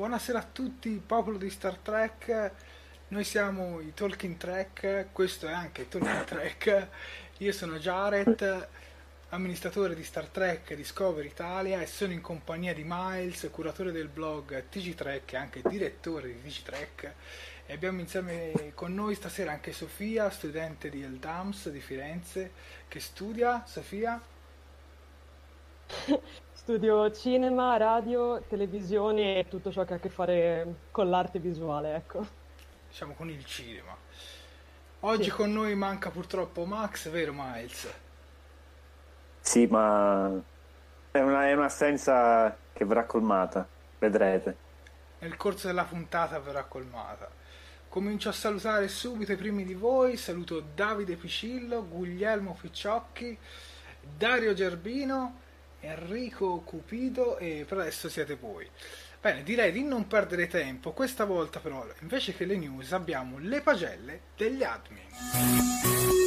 Buonasera a tutti, popolo di Star Trek. Noi siamo i Talking Trek, questo è anche Talking Trek. Io sono Jared, amministratore di Star Trek Discovery Italia e sono in compagnia di Miles, curatore del blog TG Trek e anche direttore di TG Trek. E abbiamo insieme con noi stasera anche Sofia, studente di Eldams di Firenze, che studia. Sofia? Studio cinema, radio, televisioni e tutto ciò che ha a che fare con l'arte visuale, ecco. Diciamo con il cinema. Oggi sì. con noi manca purtroppo Max, vero Miles? Sì, ma è, una, è un'assenza che verrà colmata, vedrete. Nel corso della puntata verrà colmata. Comincio a salutare subito i primi di voi. Saluto Davide Picillo, Guglielmo Picciocchi, Dario Gerbino Enrico Cupido e per adesso siete voi. Bene, direi di non perdere tempo, questa volta però invece che le news abbiamo le pagelle degli admin.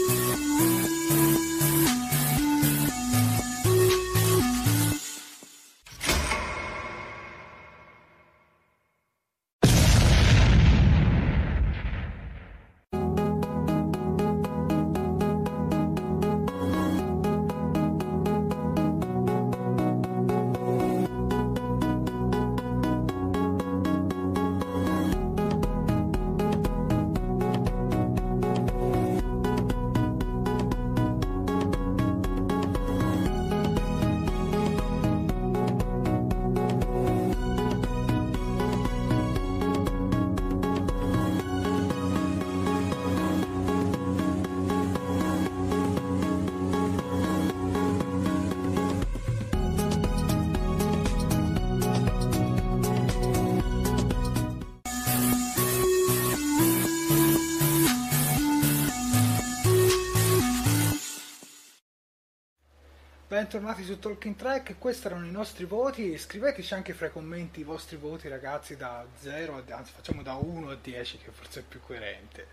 Bentornati su Talking Track, questi erano i nostri voti, scriveteci anche fra i commenti i vostri voti ragazzi da 0, a, anzi facciamo da 1 a 10 che forse è più coerente.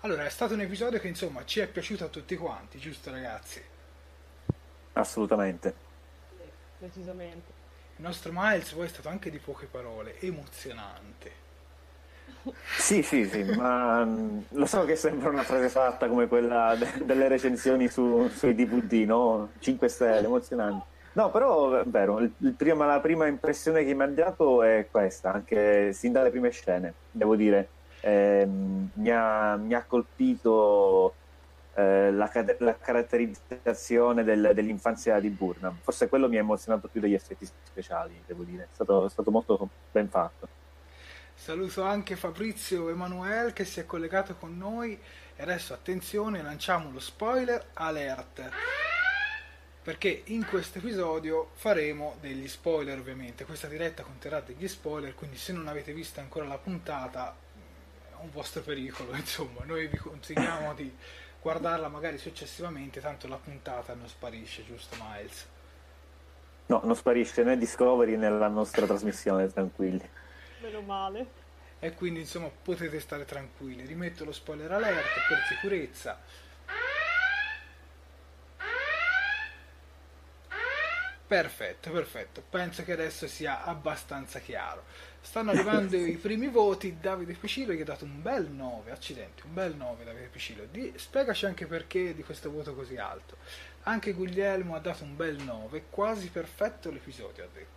Allora, è stato un episodio che insomma ci è piaciuto a tutti quanti, giusto ragazzi? Assolutamente. Decisamente. Il nostro Miles poi è stato anche di poche parole, emozionante. Sì, sì, sì, ma mm, lo so che sembra una frase fatta come quella de- delle recensioni su, sui DVD, no? 5 stelle, emozionante. No, però è vero, il, prima, la prima impressione che mi ha dato è questa, anche sin dalle prime scene, devo dire. Eh, mi, ha, mi, ha, colpito eh, la, la, caratterizzazione del, dell'infanzia di Burnham. Forse quello mi ha emozionato più degli effetti speciali, devo dire. È stato, è stato molto ben fatto. Saluto anche Fabrizio Emanuele che si è collegato con noi e adesso attenzione, lanciamo lo spoiler alert. Perché in questo episodio faremo degli spoiler ovviamente, questa diretta conterrà degli spoiler, quindi se non avete visto ancora la puntata è un vostro pericolo, insomma, noi vi consigliamo di guardarla magari successivamente, tanto la puntata non sparisce, giusto Miles? No, non sparisce né Discovery né la nostra trasmissione, tranquilli. Meno male. E quindi insomma potete stare tranquilli. Rimetto lo spoiler alert per sicurezza. Perfetto, perfetto. Penso che adesso sia abbastanza chiaro. Stanno arrivando i primi voti. Davide Picillo gli ha dato un bel 9. Accidenti, un bel 9 Davide Picillo. Di... Spiegaci anche perché di questo voto così alto. Anche Guglielmo ha dato un bel 9, quasi perfetto l'episodio, ha detto.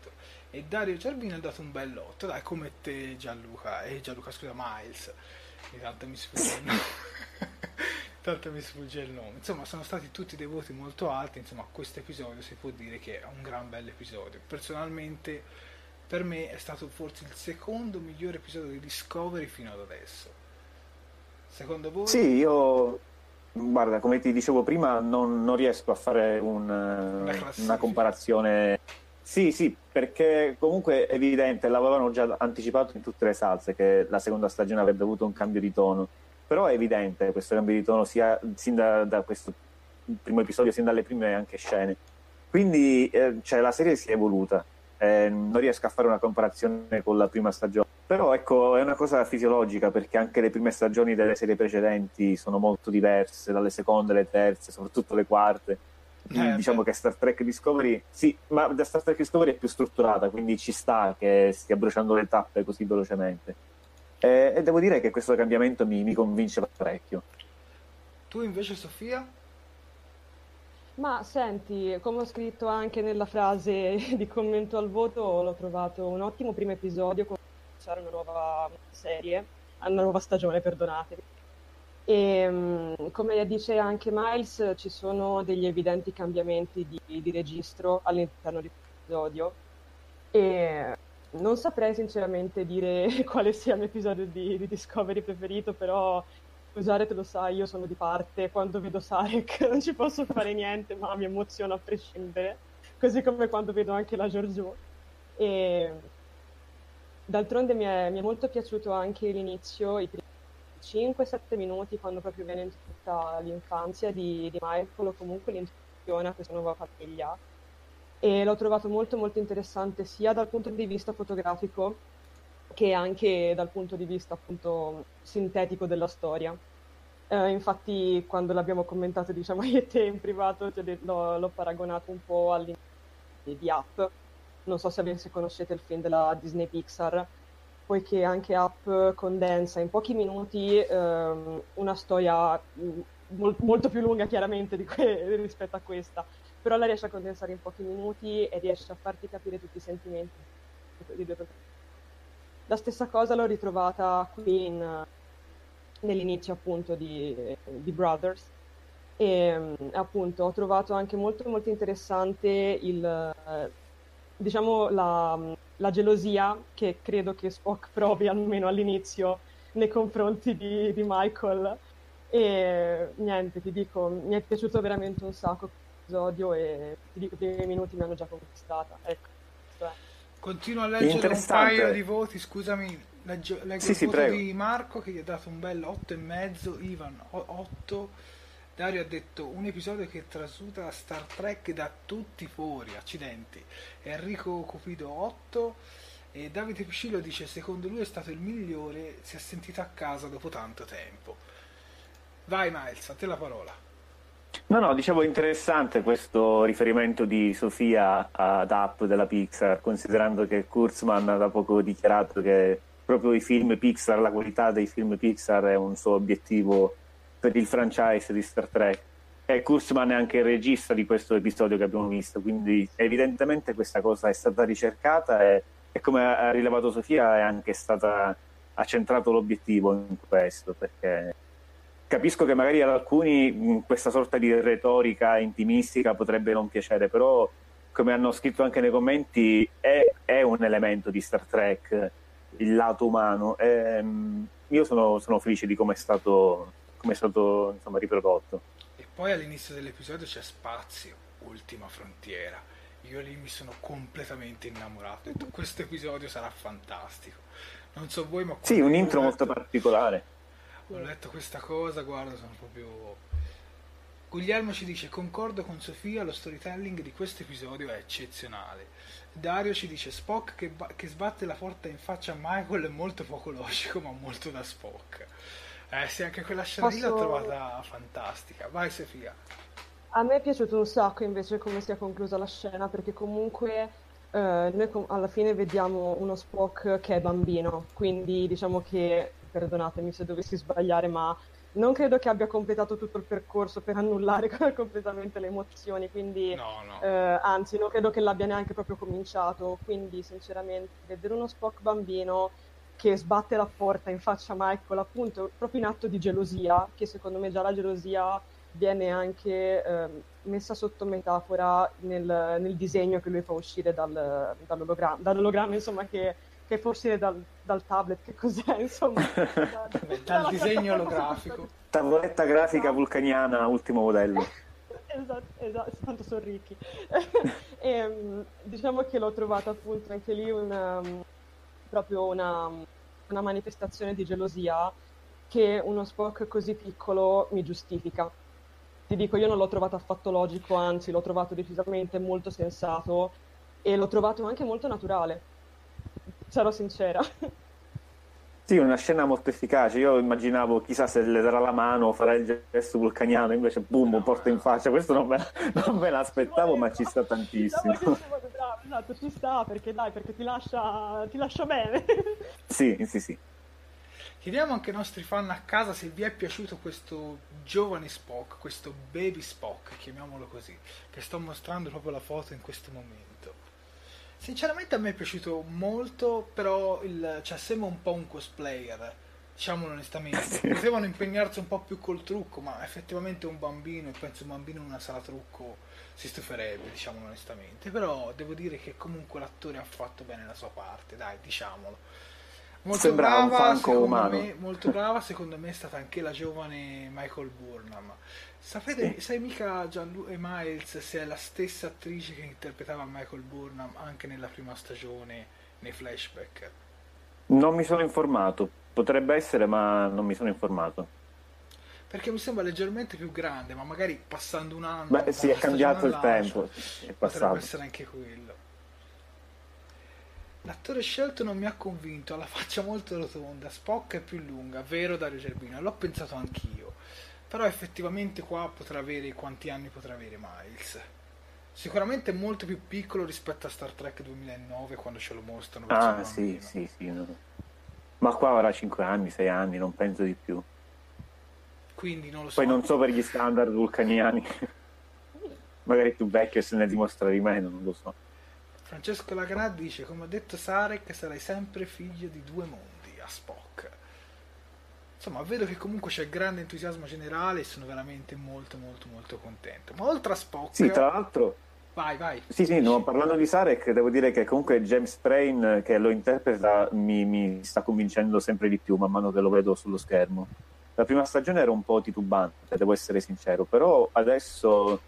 E Dario Cervino ha dato un bel 8, dai, come te Gianluca, e eh, Gianluca scusa, Miles. Intanto mi sfugge il nome. Tanto mi sfugge il nome. Insomma, sono stati tutti dei voti molto alti, insomma, questo episodio si può dire che è un gran bel episodio. Personalmente, per me è stato forse il secondo migliore episodio di Discovery fino ad adesso. Secondo voi? Sì, io guarda, come ti dicevo prima, non, non riesco a fare un, una, una comparazione. Sì, sì, perché comunque è evidente, l'avevano già anticipato in tutte le salse che la seconda stagione avrebbe avuto un cambio di tono. Però è evidente questo cambio di tono sia sin da, da questo primo episodio, sin dalle prime anche scene. Quindi eh, cioè, la serie si è evoluta. Eh, non riesco a fare una comparazione con la prima stagione. Però ecco, è una cosa fisiologica perché anche le prime stagioni delle serie precedenti sono molto diverse dalle seconde, le terze, soprattutto le quarte. Eh, diciamo beh. che Star Trek Discovery, sì, ma Star Trek Discovery è più strutturata, quindi ci sta che stia bruciando le tappe così velocemente. E, e devo dire che questo cambiamento mi, mi convince parecchio. Tu invece, Sofia? Ma senti, come ho scritto anche nella frase di commento al voto, l'ho trovato un ottimo primo episodio con cominciare una nuova serie, una nuova stagione, perdonatemi. E mm, come dice anche Miles, ci sono degli evidenti cambiamenti di, di registro all'interno di questo episodio. E non saprei sinceramente dire quale sia il mio episodio di, di Discovery preferito, però Scusate, te lo sai, io sono di parte, quando vedo Sarek non ci posso fare niente, ma mi emoziona a prescindere, così come quando vedo anche la Giorgio. E d'altronde mi è, mi è, molto piaciuto anche l'inizio, i primi 5-7 minuti, quando proprio viene introdotta l'infanzia di, di Michael, o comunque l'introduzione a questa nuova famiglia. E l'ho trovato molto molto interessante sia dal punto di vista fotografico che anche dal punto di vista appunto sintetico della storia. Eh, infatti quando l'abbiamo commentato diciamo io e te in privato l'ho, l'ho paragonato un po' all'inizio di App, non so se conoscete il film della Disney Pixar, poiché anche App condensa in pochi minuti ehm, una storia mm, mol- molto più lunga chiaramente que- rispetto a questa, però la riesce a condensare in pochi minuti e riesce a farti capire tutti i sentimenti di due protagonisti la stessa cosa l'ho ritrovata qui in, nell'inizio appunto di, di Brothers e appunto ho trovato anche molto molto interessante il, diciamo la, la, gelosia che credo che Spock provi almeno all'inizio nei confronti di, di Michael. E niente ti dico mi è piaciuto veramente un sacco l'episodio e ti dico i primi minuti mi hanno già conquistata ecco. Continuo a leggere un paio di voti, scusami, leggo, leggo sì, il sì, voto prego. di Marco che gli ha dato un bel 8,5, Ivan 8, Dario ha detto un episodio che trasuta Star Trek da tutti fuori, accidenti, Enrico Cupido 8 e Davide Piscillo dice secondo lui è stato il migliore, si è sentito a casa dopo tanto tempo. Vai Miles, a te la parola. No, no, dicevo interessante questo riferimento di Sofia ad app della Pixar, considerando che Kurzman ha da poco dichiarato che proprio i film Pixar, la qualità dei film Pixar è un suo obiettivo per il franchise di Star Trek. E Kurzman è anche il regista di questo episodio che abbiamo visto, quindi evidentemente questa cosa è stata ricercata e, e come ha rilevato Sofia è anche stata ha centrato l'obiettivo in questo, perché capisco che magari ad alcuni questa sorta di retorica intimistica potrebbe non piacere, però come hanno scritto anche nei commenti è, è un elemento di Star Trek il lato umano e, um, io sono, sono, felice di come è stato, come è stato insomma, riprodotto. E poi all'inizio dell'episodio c'è spazio ultima frontiera. Io lì mi sono completamente innamorato. Questo episodio sarà fantastico. Non so voi ma sì un intro molto particolare. Ho letto questa cosa, guarda, sono proprio... Guglielmo ci dice, concordo con Sofia, lo storytelling di questo episodio è eccezionale. Dario ci dice, Spock che, ba- che sbatte la porta in faccia a Michael è molto poco logico, ma molto da Spock. Eh sì, anche quella scena Posso... l'ho trovata fantastica. Vai Sofia. A me è piaciuto un sacco invece come si è conclusa la scena, perché comunque eh, noi com- alla fine vediamo uno Spock che è bambino, quindi diciamo che perdonatemi se dovessi sbagliare, ma non credo che abbia completato tutto il percorso per annullare completamente le emozioni, quindi No, no. eh, anzi non credo che l'abbia neanche proprio cominciato, quindi sinceramente vedere uno Spock bambino che sbatte la porta in faccia a Michael appunto proprio in atto di gelosia, che secondo me già la gelosia viene anche eh, messa sotto metafora nel, nel, disegno che lui fa uscire dal, dall'ologramma, dall'ologramma insomma che che fa uscire dal, dal, tablet, che cos'è, insomma. da, dal disegno olografico. Tavoletta grafica vulcaniana, ultimo modello. esatto, esatto, tanto sono ricchi. e, ehm, diciamo che l'ho trovata appunto anche lì una, proprio una, una manifestazione di gelosia che uno Spock così piccolo mi giustifica. Ti dico, io non l'ho trovato affatto logico, anzi l'ho trovato decisamente molto sensato e l'ho trovato anche molto naturale sarò sincera. Sì, una scena molto efficace. Io immaginavo, chissà se le darà la mano, farà il gesto vulcaniano, invece boom, no, porta in faccia. Questo non me, non me l'aspettavo, ma ci sta tantissimo. esatto, ci sta perché dai, perché ti lascia, ti lascia bene. Sì, sì, sì. Chiediamo anche ai nostri fan a casa se vi è piaciuto questo giovane Spock, questo baby Spock, chiamiamolo così, che sto mostrando proprio la foto in questo momento. Sinceramente a me è piaciuto molto, però il, cioè, sembra un po' un cosplayer, diciamolo onestamente. Potevano impegnarsi un po' più col trucco, ma effettivamente un bambino, e penso un bambino in una sala trucco si stuferebbe, diciamolo onestamente. Però devo dire che comunque l'attore ha fatto bene la sua parte, dai, diciamolo. Molto Sembra brava, un secondo me, molto brava, secondo me è stata anche la giovane Michael Burnham. Sapete, sì. sai mica Gianlu e Miles se è la stessa attrice che interpretava Michael Burnham anche nella prima stagione nei flashback? Non mi sono informato, potrebbe essere, ma non mi sono informato. Perché mi sembra leggermente più grande, ma magari passando un anno. Beh, sì, è cambiato il tempo. È potrebbe essere anche quello. L'attore scelto non mi ha convinto, ha la faccia molto rotonda, Spock è più lunga, vero Dario Gerbino, l'ho pensato anch'io. Però effettivamente qua potrà avere quanti anni potrà avere Miles. Sicuramente molto più piccolo rispetto a Star Trek 2009 quando ce lo mostrano. Ah, sì, sì, sì. No. Ma qua avrà 5 anni, 6 anni, non penso di più. Quindi non lo so. Poi non so per gli standard vulcaniani. Magari più vecchio se ne dimostra di meno, non lo so. Francesco Laganà dice, come ha detto Sarek, sarai sempre figlio di due mondi, a Spock. Insomma, vedo che comunque c'è grande entusiasmo generale e sono veramente molto molto molto contento. Ma oltre a Spock... Sì, tra l'altro... Vai, vai. Sì, sì, no, parlando di Sarek, devo dire che comunque James Brain, che lo interpreta, mi, mi sta convincendo sempre di più man mano che lo vedo sullo schermo. La prima stagione era un po' titubante, devo essere sincero, però adesso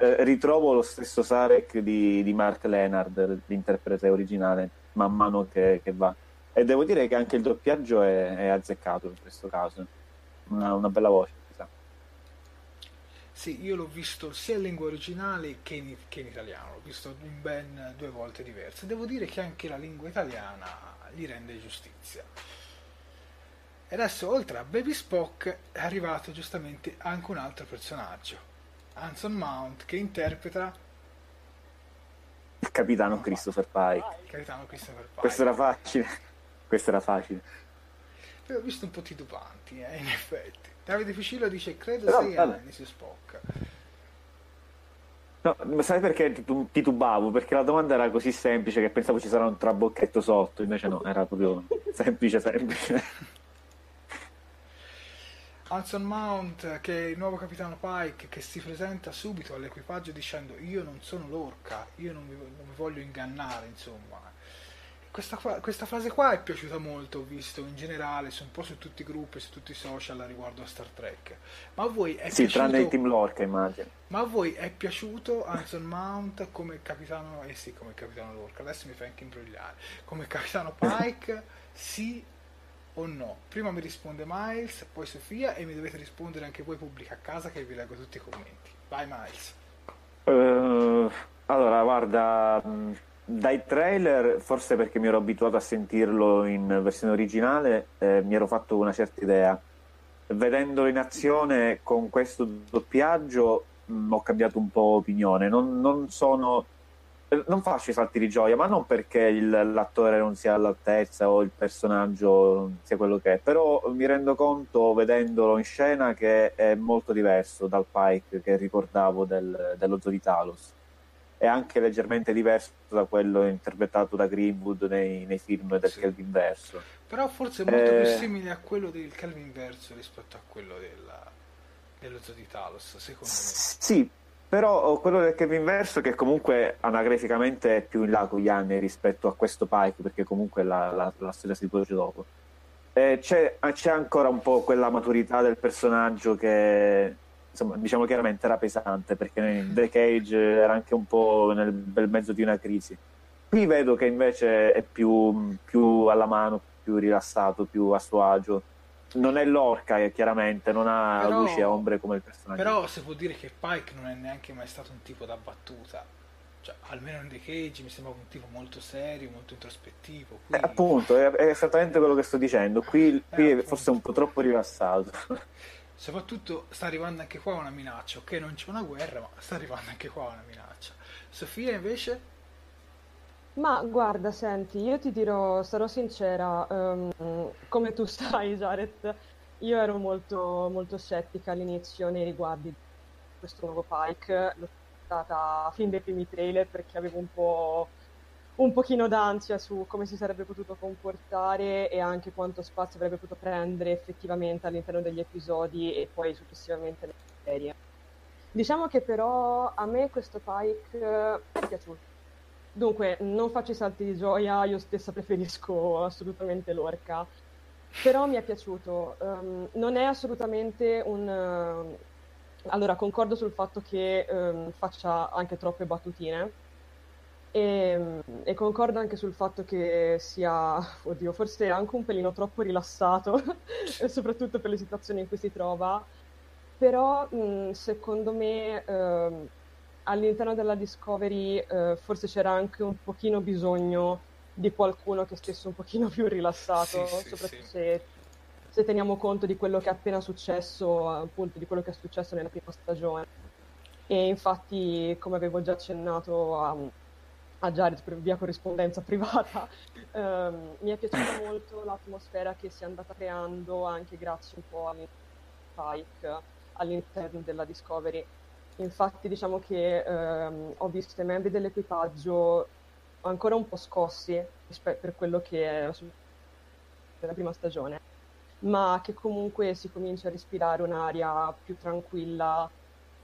eh, ritrovo lo stesso Sarek di, di, Mark Leonard, l'interprete originale, man mano che, che, va. E devo dire che anche il doppiaggio è, è azzeccato in questo caso. Una, una bella voce. Sì, io l'ho visto sia in lingua originale che in, che in, italiano, l'ho visto in ben due volte diverse. Devo dire che anche la lingua italiana gli rende giustizia. E adesso, oltre a Baby Spock, è arrivato giustamente anche un altro personaggio. Anson Mount che interpreta il capitano oh, Christopher Pike. Il capitano Christopher Pike. Questo era facile. Questo era facile. Però ho visto un po' titubanti, eh, in effetti. Davide Ficillo dice credo Però, sei vabbè. anni si spocca. No, ma sai perché titubavo? Perché la domanda era così semplice che pensavo ci sarà un trabocchetto sotto, invece no, era proprio semplice semplice. Anson Mount, che è il nuovo capitano Pike, che si presenta subito all'equipaggio dicendo io non sono l'orca, io non mi, non mi voglio ingannare, insomma. Questa, questa, frase qua è piaciuta molto, ho visto in generale, su un po' su tutti i gruppi, su tutti i social riguardo a Star Trek. Ma a voi è sì, piaciuto... tranne il Team Lorca immagino. Ma a voi è piaciuto Anson Mount come capitano... Eh sì, come capitano Lorca, adesso mi fai anche imbrogliare. Come capitano Pike, sì o no? Prima mi risponde Miles, poi Sofia e mi dovete rispondere anche voi pubblica a casa che vi leggo tutti i commenti. Vai Miles. Uh, allora, guarda, dai trailer, forse perché mi ero abituato a sentirlo in versione originale, eh, mi ero fatto una certa idea. Vedendolo in azione con questo doppiaggio mh, ho cambiato un po' opinione. Non, non sono non faccio i salti di gioia, ma non perché il, l'attore non sia all'altezza o il personaggio sia quello che è, però mi rendo conto vedendolo in scena che è molto diverso dal Pike che ricordavo del, dello Zoo di Talos. È anche leggermente diverso da quello interpretato da Greenwood nei, nei film del sì. Kelvin Verso. Però forse è molto eh... più simile a quello del Kelvin Verso rispetto a quello della, dello Zoo di Talos, secondo me. Sì, però quello del Kevin Verso che comunque anagraficamente è più in là con gli anni rispetto a questo Pike perché comunque la, la, la storia si svolge dopo. C'è, c'è, ancora un po' quella maturità del personaggio che insomma diciamo chiaramente era pesante perché in The Cage era anche un po' nel bel mezzo di una crisi. Qui vedo che invece è più, più alla mano, più rilassato, più a suo agio non è l'orca eh, chiaramente, non ha però, luci e ombre come il personaggio. Però si può dire che Pike non è neanche mai stato un tipo da battuta. Cioè, almeno in The Cage mi sembra un tipo molto serio, molto introspettivo. Qui... Eh, appunto, è, è, esattamente quello che sto dicendo. Qui, qui eh, forse è un po' troppo rilassato. Soprattutto sta arrivando anche qua una minaccia. Ok, non c'è una guerra, ma sta arrivando anche qua una minaccia. Sofia invece ma guarda, senti, io ti dirò, sarò sincera, um, come tu sai, Jared, io ero molto, molto scettica all'inizio nei riguardi di questo nuovo Pike. L'ho stata fin dai primi trailer perché avevo un po' un pochino d'ansia su come si sarebbe potuto comportare e anche quanto spazio avrebbe potuto prendere effettivamente all'interno degli episodi e poi successivamente nella serie. Diciamo che però a me questo Pike è piaciuto Dunque, non faccio i salti di gioia, io stessa preferisco assolutamente l'orca, però mi è piaciuto. Um, non è assolutamente un... Uh... Allora, concordo sul fatto che um, faccia anche troppe battutine. E, e, concordo anche sul fatto che sia, oddio, forse anche un pelino troppo rilassato, soprattutto per le situazioni in cui si trova, però mh, secondo me... Uh, all'interno della Discovery eh, forse c'era anche un pochino bisogno di qualcuno che stesse un pochino più rilassato, sì, soprattutto sì, Se, se, teniamo conto di quello che è appena successo, appunto di quello che è successo nella prima stagione. E infatti, come avevo già accennato a, a Jared per via corrispondenza privata, ehm, mi è piaciuta molto l'atmosfera che si è andata creando anche grazie un po' a Pike all'interno della Discovery Infatti diciamo che ehm, ho visto i membri dell'equipaggio ancora un po' scossi per quello che è la prima stagione, ma che comunque si comincia a respirare un'aria più tranquilla,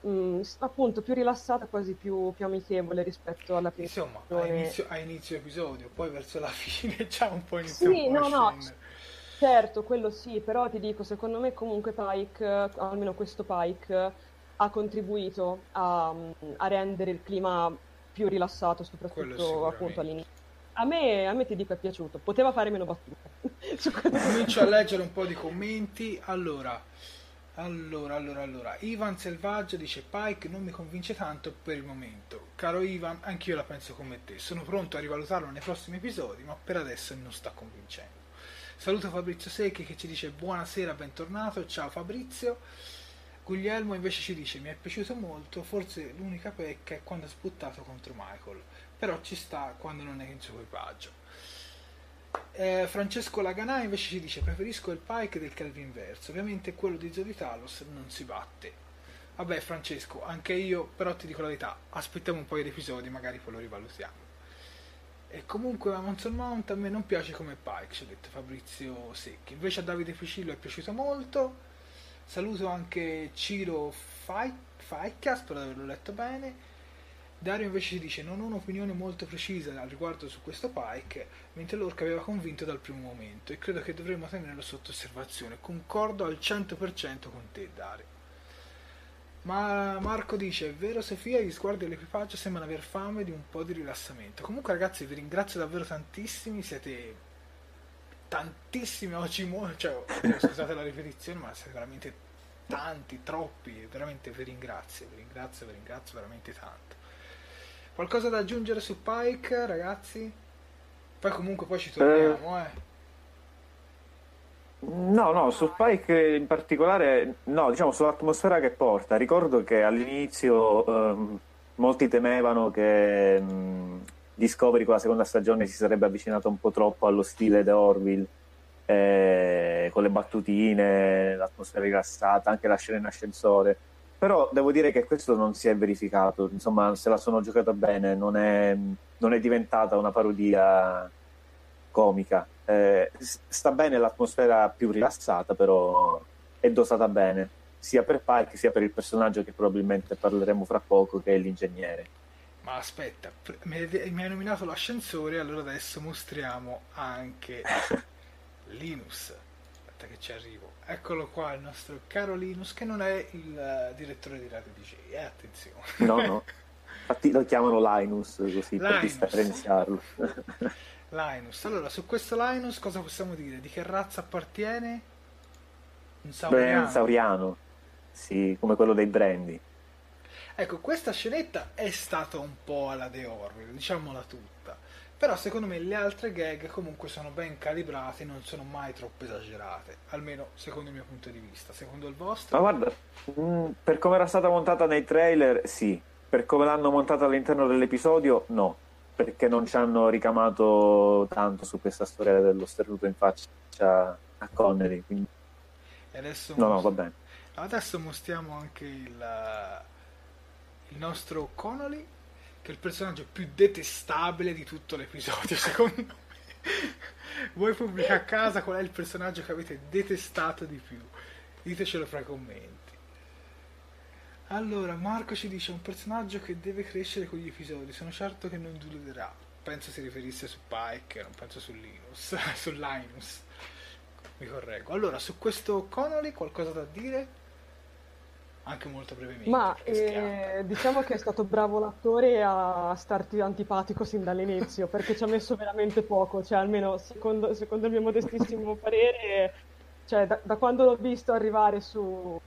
mh, mm, appunto più rilassata, quasi più, più, amichevole rispetto alla prima Insomma, stagione. a inizio, a inizio episodio, poi verso la fine già un po' inizia sì, no, no, certo, quello sì, però ti dico, secondo me comunque Pike, almeno questo Pike ha contribuito a, a rendere il clima più rilassato, soprattutto appunto all'inizio. A me, a me, ti dico è piaciuto, poteva fare meno battute. Comincio a leggere un po' di commenti. Allora, allora, allora, allora. Ivan Selvaggio dice Pike non mi convince tanto per il momento. Caro Ivan, anch'io la penso come te. Sono pronto a rivalutarlo nei prossimi episodi, ma per adesso non sta convincendo. Saluto Fabrizio Secchi che ci dice buonasera, bentornato. Ciao Fabrizio. Guglielmo invece ci dice mi è piaciuto molto, forse l'unica pecca è quando ha sputtato contro Michael, però ci sta quando non è in suo equipaggio. Eh, Francesco Laganà invece ci dice preferisco il Pike del Calvin Verso, ovviamente quello di Zoditalos non si batte. Vabbè Francesco, anche io però ti dico la verità, aspettiamo un paio di episodi, magari poi lo rivalutiamo. E comunque a Monson Mount a me non piace come Pike, ci ha detto Fabrizio Secchi. Invece a Davide Ficillo è piaciuto molto. Saluto anche Ciro Faicca, spero di averlo letto bene. Dario invece ci dice non ho un'opinione molto precisa al riguardo su questo Pike, mentre Lorca aveva convinto dal primo momento e credo che dovremmo tenerlo sotto osservazione. Concordo al 100% con te Dario. Ma Marco dice, è vero Sofia, gli sguardi dell'equipaggio sembrano aver fame di un po' di rilassamento. Comunque ragazzi vi ringrazio davvero tantissimi, siete tantissime oggi, cioè, scusate la ripetizione, ma siete veramente tanti, troppi, veramente vi ringrazio, vi ringrazio, vi ringrazio veramente tanto. Qualcosa da aggiungere su Pike, ragazzi? Poi comunque poi ci torniamo, eh. eh. No, no, su Pike in particolare, no, diciamo sull'atmosfera che porta. Ricordo che all'inizio um, molti temevano che mh, Discovery con la seconda stagione si sarebbe avvicinato un po' troppo allo stile The Orville, eh, con le battutine, l'atmosfera rilassata, anche la scena in ascensore. Però devo dire che questo non si è verificato, insomma, se la sono giocata bene, non è, non è diventata una parodia comica. Eh, sta bene l'atmosfera più rilassata, però è dosata bene, sia per Pike sia per il personaggio che probabilmente parleremo fra poco, che è l'ingegnere. Ma aspetta, mi hai nominato l'ascensore, allora adesso mostriamo anche Linus. Aspetta che ci arrivo. Eccolo qua il nostro caro Linus, che non è il uh, direttore di Radio DJ, eh, attenzione. No, no. Infatti lo chiamano Linus così Linus. per differenziarlo. Linus. Allora, su questo Linus cosa possiamo dire? Di che razza appartiene? Un sauriano. Beh, un sauriano. Sì, come quello dei Brandy. Ecco, questa scenetta è stata un po' alla The Orville, diciamola tutta. Però secondo me le altre gag comunque sono ben calibrate, non sono mai troppo esagerate, almeno secondo il mio punto di vista. Secondo il vostro? Ma guarda, mm, per come era stata montata nei trailer, sì. Per come l'hanno montata all'interno dell'episodio, no. Perché non ci hanno ricamato tanto su questa storia dello sternuto in faccia a Connery. Quindi... adesso no, no, va bene. Adesso mostriamo anche il il nostro Connolly, che è il personaggio più detestabile di tutto l'episodio, secondo me. Voi pubblica a casa qual è il personaggio che avete detestato di più? Ditecelo fra i commenti. Allora, Marco ci dice un personaggio che deve crescere con gli episodi, sono certo che non deluderà. Penso si riferisse su Pike, non penso su Linus, su Linus. Mi correggo. Allora, su questo Connolly qualcosa da dire? Anche molto brevemente. Ma eh, diciamo che è stato bravo l'attore a starti antipatico sin dall'inizio, perché ci ha messo veramente poco, cioè almeno secondo, secondo il mio modestissimo parere, cioè, da, da, quando l'ho visto arrivare su,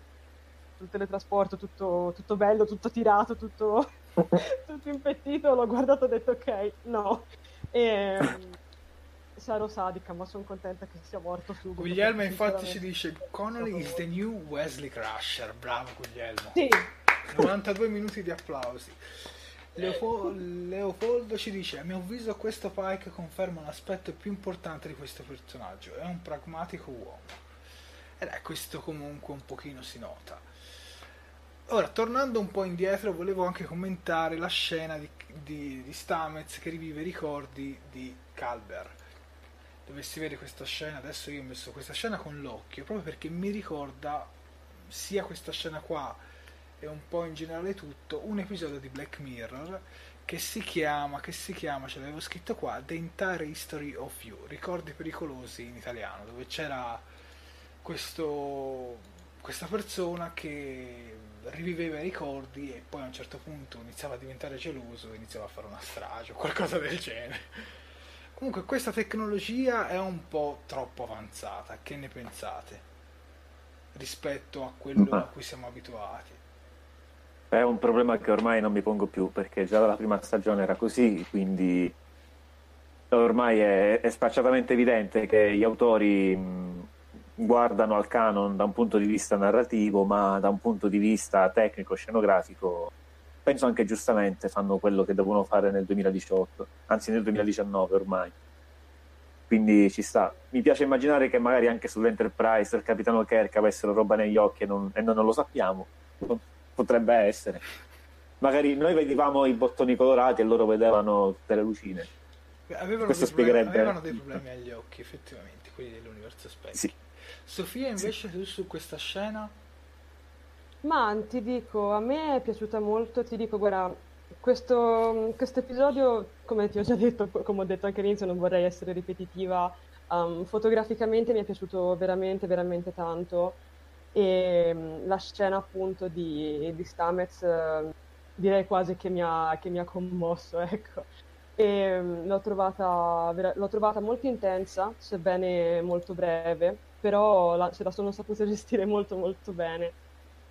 sul teletrasporto tutto, tutto bello, tutto tirato, tutto, tutto impettito, l'ho guardato e ho detto ok, no. E, sarò sadica, ma sono contenta che sia morto subito. Guglielmo infatti ci dice Connolly is the new Wesley Crusher. Bravo Guglielmo. Sì. 92 minuti di applausi. Leopoldo, Leopoldo ci dice: A mio avviso, questo Pike conferma l'aspetto più importante di questo personaggio. È un pragmatico uomo. Ed è questo comunque un pochino si nota. Ora, tornando un po' indietro, volevo anche commentare la scena di, di, di Stamez che rivive i ricordi di Dovessi vedere questa scena, adesso io ho messo questa scena con l'occhio, proprio perché mi ricorda sia questa scena qua e un po' in generale tutto, un episodio di Black Mirror che si chiama, che si chiama, ce l'avevo scritto qua, The Entire History of You, ricordi pericolosi in italiano, dove c'era questo, questa persona che riviveva i ricordi e poi a un certo punto iniziava a diventare geloso e iniziava a fare una strage o qualcosa del genere. Comunque questa tecnologia è un po' troppo avanzata, che ne pensate? Rispetto a quello a cui siamo abituati. È un problema che ormai non mi pongo più perché già dalla prima stagione era così, quindi ormai è, è spacciatamente evidente che gli autori mh, guardano al canon da un punto di vista narrativo, ma da un punto di vista tecnico, scenografico, penso anche giustamente fanno quello che devono fare nel 2018, anzi nel 2019 ormai. Quindi ci sta. Mi piace immaginare che magari anche sull'Enterprise il capitano Kirk avessero roba negli occhi e non, e non lo sappiamo. Potrebbe essere. Magari noi vedevamo i bottoni colorati e loro vedevano tutte le lucine. Avevano, Questo dei spiegherebbe... problemi, avevano dei problemi agli occhi, effettivamente, quelli dell'universo specchio. Sì. Sofia, invece, sì. tu su questa scena ma ti dico, a me è piaciuta molto, ti dico, guarda, questo episodio, come ti ho già detto, come ho detto anche all'inizio, non vorrei essere ripetitiva, um, fotograficamente mi è piaciuto veramente, veramente tanto e um, la scena appunto di, di Stamez uh, direi quasi che mi ha, che mi ha commosso, ecco. E, um, l'ho, trovata, l'ho trovata molto intensa, sebbene molto breve, però la, ce la sono saputa gestire molto molto bene.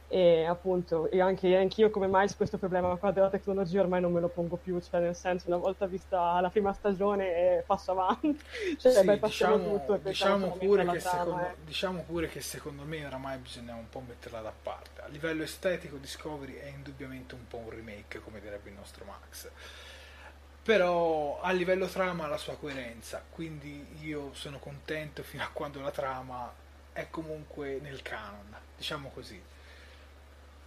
E appunto e anche anch'io come Miles questo problema qua della tecnologia ormai non me lo pongo più cioè nel senso una volta vista la prima stagione passo avanti cioè Sì, diciamo, tutto diciamo pure trama, secondo, eh. diciamo pure che secondo me oramai bisogna un po' metterla da parte. A livello estetico Discovery è indubbiamente un po' un remake, come direbbe il nostro Max. Però a livello trama ha la sua coerenza, quindi io sono contento fino a quando la trama è comunque nel canon, diciamo così.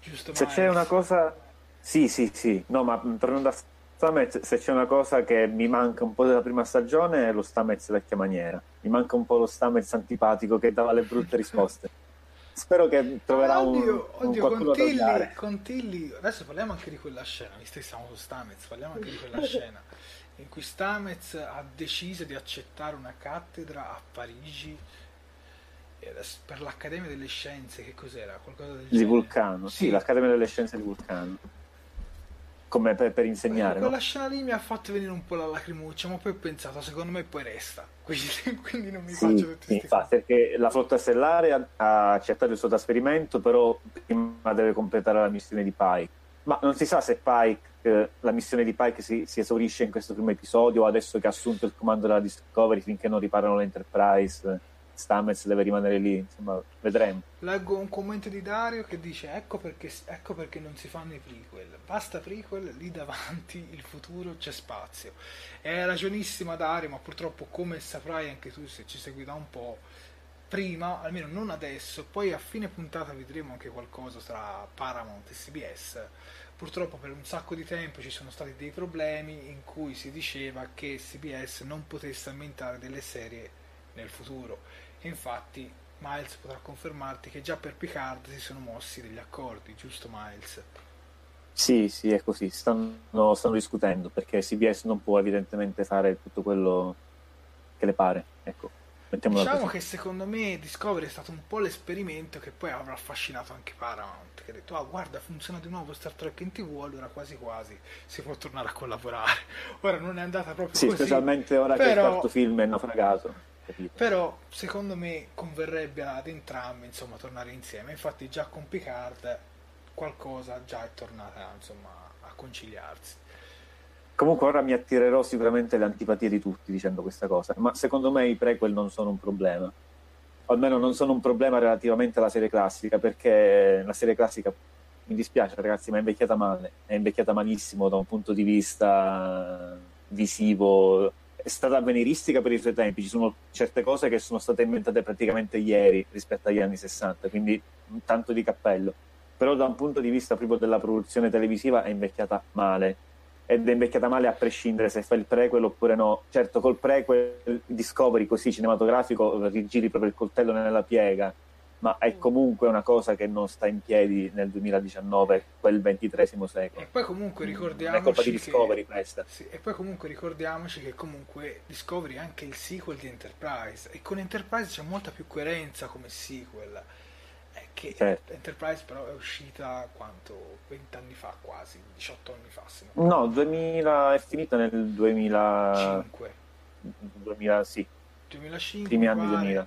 Giusto Se c'è una cosa... Sì, sì, sì. No, ma mh, tornando a Stamets, se c'è una cosa che mi manca un po' della prima stagione è lo Stamets vecchia maniera. Mi manca un po' lo Stamets antipatico che dava le brutte risposte. Spero che troverà un, oddio, un oddio qualcuno con, Tilly, con Tilly, adesso parliamo anche di quella scena, visto che siamo su Stamez, parliamo anche di quella scena in cui Stamez ha deciso di accettare una cattedra a Parigi per l'Accademia delle Scienze, che cos'era? Qualcosa del Di genere. Vulcano, sì, l'Accademia delle Scienze di Vulcano. Come per, per insegnare, Quella no? scena lì mi ha fatto venire un po' la lacrimuccia, ma poi ho pensato, secondo me poi resta, quindi, quindi non mi Sì, faccio sì, tutti questi infatti, perché la flotta stellare ha, ha accettato il suo trasferimento, però prima deve completare la missione di Pike. Ma non si sa se Pike, eh, la missione di Pike si, si esaurisce in questo primo episodio o adesso che ha assunto il comando della Discovery finché non riparano l'Enterprise. Stamets deve rimanere lì, insomma, vedremo. Leggo un commento di Dario che dice ecco perché, ecco perché non si fanno i prequel, basta prequel, lì davanti il futuro c'è spazio. Hai ragionissima Dario, ma purtroppo come saprai anche tu se ci segui da un po', prima, almeno non adesso, poi a fine puntata vedremo anche qualcosa tra Paramount e CBS. Purtroppo per un sacco di tempo ci sono stati dei problemi in cui si diceva che CBS non potesse ambientare delle serie nel futuro. Infatti Miles potrà confermarti che già per Picard si sono mossi degli accordi, giusto Miles? Sì, sì, è così. Stanno, stanno discutendo perché CBS non può evidentemente fare tutto quello che le pare. Ecco, mettiamola Diciamo così. che secondo me Discovery è stato un po' l'esperimento che poi avrà affascinato anche Paramount, che ha detto ah guarda funziona di nuovo Star Trek in tv, allora quasi quasi si può tornare a collaborare. Ora non è andata proprio Sì, così, specialmente ora che il però- quarto film è naufragato. Capito? Però secondo me converrebbe ad entrambi insomma tornare insieme. Infatti già con Picard qualcosa già è tornata insomma a conciliarsi. Comunque ora mi attirerò sicuramente le antipatie di tutti dicendo questa cosa, ma secondo me i prequel non sono un problema. O almeno non sono un problema relativamente alla serie classica, perché la serie classica, mi dispiace ragazzi, ma è invecchiata male, è invecchiata malissimo da un punto di vista visivo, è stata avveniristica per i suoi tempi, ci sono certe cose che sono state inventate praticamente ieri rispetto agli anni 60, quindi tanto di cappello. Però da un punto di vista proprio della produzione televisiva è invecchiata male ed è invecchiata male a prescindere se fa il prequel oppure no. Certo, col prequel Discovery così cinematografico rigiri proprio il coltello nella piega, ma è comunque una cosa che non sta in piedi nel 2019, quel ventitresimo E secolo. poi comunque è ricordiamoci colpa di che- Discovery questa. Sì, e poi comunque ricordiamoci che comunque Discovery è anche il sequel di Enterprise e con Enterprise c'è molta più coerenza come sequel. È che Certo. Enterprise però è uscita quanto? 20 anni fa quasi, 18 anni fa se non No, 2000 è finita nel 2000, 5. 2000 sì, 2005 primi anni mi pare, 2000.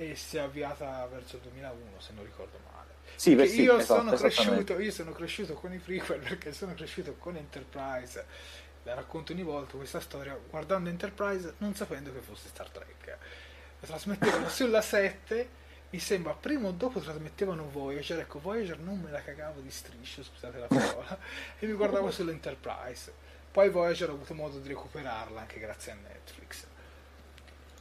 E si è avviata verso il 2001 se non ricordo male. Sì, beh, sì, io, esatto, sono cresciuto, io sono cresciuto con i prequel perché sono cresciuto con Enterprise. La racconto ogni volta questa storia guardando Enterprise non sapendo che fosse Star Trek. La trasmettevano sulla 7, mi sembra prima o dopo trasmettevano Voyager, ecco Voyager non me la cagavo di striscio, scusate la parola, e mi guardavo sull'Enterprise. Poi Voyager ho avuto modo di recuperarla anche grazie a Netflix.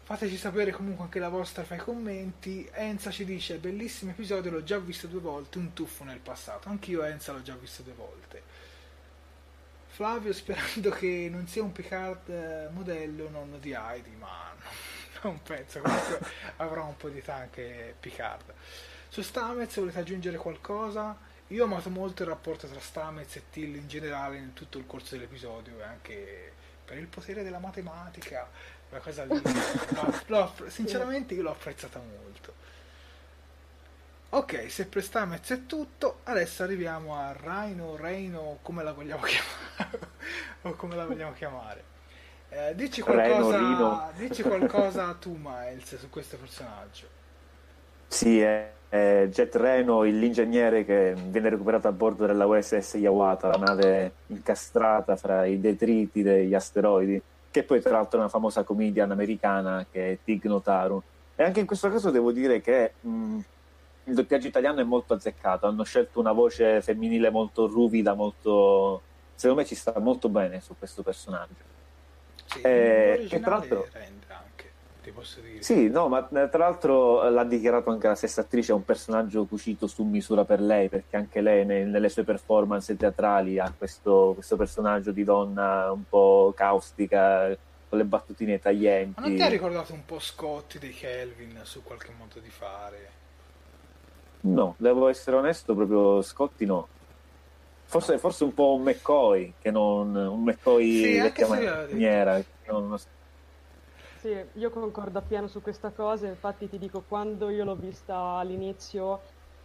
Fateci sapere comunque anche la vostra fra i commenti. Enza ci dice: Bellissimo episodio, l'ho già visto due volte. Un tuffo nel passato. Anch'io, Enza, l'ho già visto due volte. Flavio, sperando che non sia un Picard eh, modello nonno di Heidi, ma no, non penso. Comunque avrà un po' di età anche Picard. Su Stamez volete aggiungere qualcosa? Io ho amato molto il rapporto tra Stamez e Till in generale in tutto il corso dell'episodio e anche per il potere della matematica, quella cosa lì. l'ho- sinceramente io l'ho apprezzata molto. Ok, se per Stamez è tutto, adesso arriviamo a Rhino, Reino, come la vogliamo chiamare? o come la vogliamo chiamare. Eh, dici, Reno, qualcosa, Rino. dici qualcosa tu, Miles, su questo personaggio. Sì, è, è Jet Reno, l'ingegnere che viene recuperato a bordo della USS Yawata, la nave incastrata fra i detriti degli asteroidi, che poi tra l'altro è una famosa comedian americana che è Tig Notaro. E anche in questo caso devo dire che mh, il doppiaggio italiano è molto azzeccato, hanno scelto una voce femminile molto ruvida, molto... secondo me ci sta molto bene su questo personaggio. Sì, Eh, eh, che tra l'altro- rende anche, ti posso dire. Sì, no, ma eh, tra l'altro eh, l'ha dichiarato anche la stessa attrice, è un personaggio cucito su misura per lei, perché anche lei ne- nelle sue performance teatrali ha questo, questo personaggio di donna un po' caustica, con le battutine taglienti. Ma non ti ha ricordato un po' Scotti dei Kelvin su qualche modo di fare? No, devo essere onesto, proprio Scotti no. Forse, forse un po' un McCoy, che non un McCoy Sì, maniera. non- Sì, io concordo appieno su questa cosa, infatti ti dico, quando io l'ho vista all'inizio,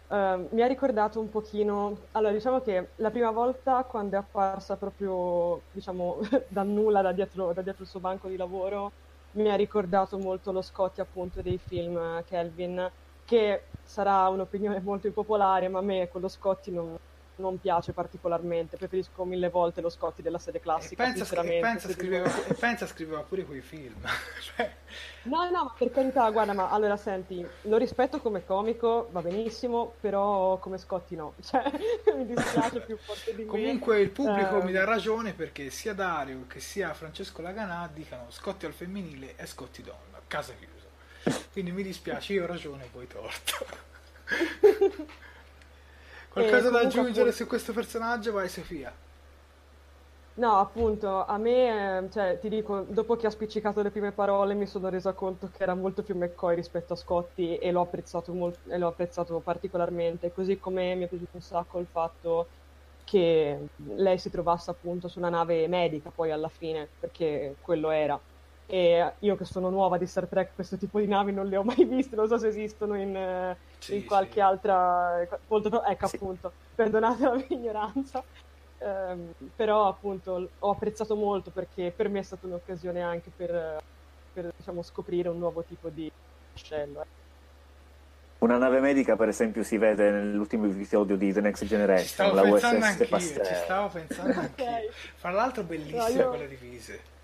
ehm, mi ha ricordato un pochino, allora diciamo che la prima volta quando è apparsa proprio, diciamo, da nulla, da dietro, da dietro il suo banco di lavoro, mi ha ricordato molto lo Scotty appunto dei film eh, Kelvin, che sarà un'opinione molto impopolare, ma a me quello Scotty non, non piace particolarmente, preferisco mille volte lo Scotty della serie E classica, pensa, e pensa scriveva, e pensa scriveva pure quei film. Cioè, No, no, ma per carità, guarda, ma allora senti, lo rispetto come comico, va benissimo, però come Scotti no, cioè mi dispiace più forte di me. comunque il pubblico Eh, mi dà ragione perché sia Dario che sia Francesco Laganà dicano Scotti al femminile e Scotti donna, casa chiusa. Quindi mi dispiace, io ho ragione, voi torto. Qualcosa da aggiungere appunto- su questo personaggio? Vai Sofia. No, appunto, a me, eh, cioè, ti dico, dopo che ha spiccicato le prime parole mi sono resa conto che era molto più McCoy rispetto a Scotti e l'ho apprezzato, mol- e l'ho apprezzato particolarmente, così come mi è piaciuto un sacco il fatto che lei si trovasse appunto su una nave medica poi alla fine, perché quello era. E io che sono nuova di Star Trek, questo tipo di navi non le ho mai viste, non so se esistono in, Sì, in qualche sì. altra... molto- ecco Sì. appunto, perdonate la mia ignoranza. Ehm, però appunto ho apprezzato molto perché per me è stata un'occasione anche per, per, diciamo, scoprire un nuovo tipo di vascello. eh. Una nave medica, per esempio, si vede nell'ultimo episodio di The Next Ci Generation, stavo la pensando USS anch'io, Pasteur. ci stavo pensando anch'io. Fra l'altro bellissima No, io- quelle divise. No,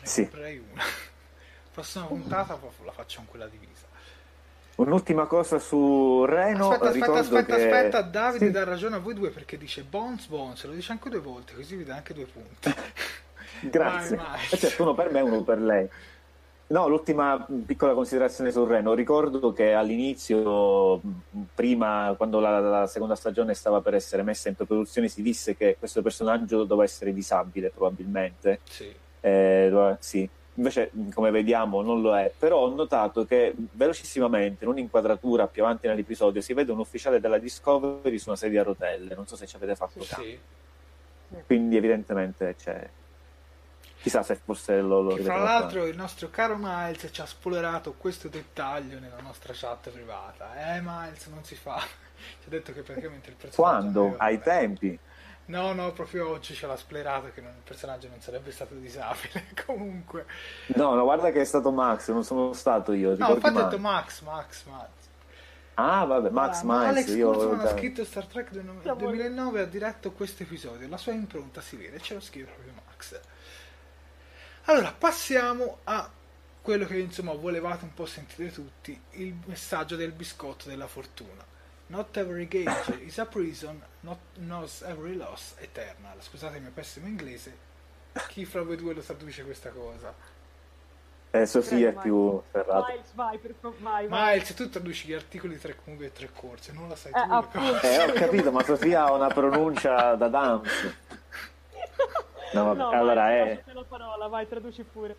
ne Sì. comprerei una. Prossima puntata la facciamo quella divisa. Un'ultima cosa su Reno, aspetta, aspetta, aspetta, che... aspetta, Davide Sì. dà ragione a voi due perché dice Bones Bones, lo dice anche due volte, così vi dà anche due punti. Grazie. Vai. Eh, certo, uno per me e uno per lei. No, l'ultima piccola considerazione sul Reno. Ricordo che all'inizio, prima, quando la, la seconda stagione stava per essere messa in produzione, si disse che questo personaggio doveva essere disabile, probabilmente. Sì. Eh, sì. Invece, come vediamo, non lo è. Però ho notato che velocissimamente, in un'inquadratura più avanti nell'episodio, si vede un ufficiale della Discovery su una sedia a rotelle. Non so se ci avete fatto caso. Sì. Quindi, evidentemente, c'è. Chissà se forse lo, lo rivedrò l'altro il nostro caro Miles ci ha spoilerato questo dettaglio nella nostra chat privata. Eh Miles, non si fa. Ci ha detto che praticamente il personaggio... Quando? aveva- Ai tempi? No, no, proprio oggi ce l'ha splerato che non- il personaggio non sarebbe stato disabile. Comunque... No, no, guarda che è stato Max, non sono stato io. No, infatti ho detto Max, Max, Max. Ah, vabbè, Max Allora, Miles. Alex io... Kurtzman ha scritto Star Trek del Siamo- 2009 ha diretto questo episodio. La sua impronta si vede, ce lo scrive proprio Max. Allora, passiamo a quello che insomma volevate un po' sentire tutti, il messaggio del biscotto della fortuna. Not every gauge is a prison, not knows every loss eternal. Scusate il mio pessimo inglese. Chi fra voi due lo traduce questa cosa? Eh, Sofia è più ferrata. Miles, vai, per favore, vai, vai. Miles, tu traduci gli articoli di tre movie e tre corse, non la sai tu. Eh, cose. Eh, ho capito, ma Sofia ha una pronuncia da dance. No, vabbè, No, allora vai, è... la parola, vai, traduci pure.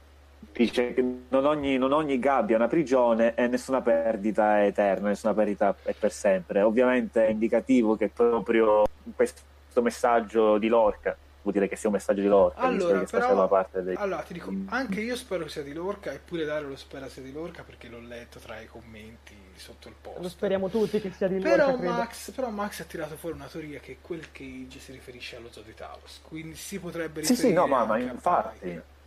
Dice che non ogni, non ogni gabbia è una prigione e nessuna perdita è eterna, nessuna perdita è per sempre. Ovviamente è indicativo che proprio questo messaggio di Lorca, vuol dire che sia un messaggio di Lorca, Allora, però, parte dei... allora, ti dico, anche io spero sia di Lorca, eppure Dario lo spera sia di Lorca perché l'ho letto tra i commenti sotto il post. Lo speriamo tutti che sia di Però Lorca, credo. Max, però Max ha tirato fuori una teoria che quel cage si riferisce allo zoo di Talos, quindi si potrebbe Sì, riferire sì, no, ma- ma a infatti. Pike.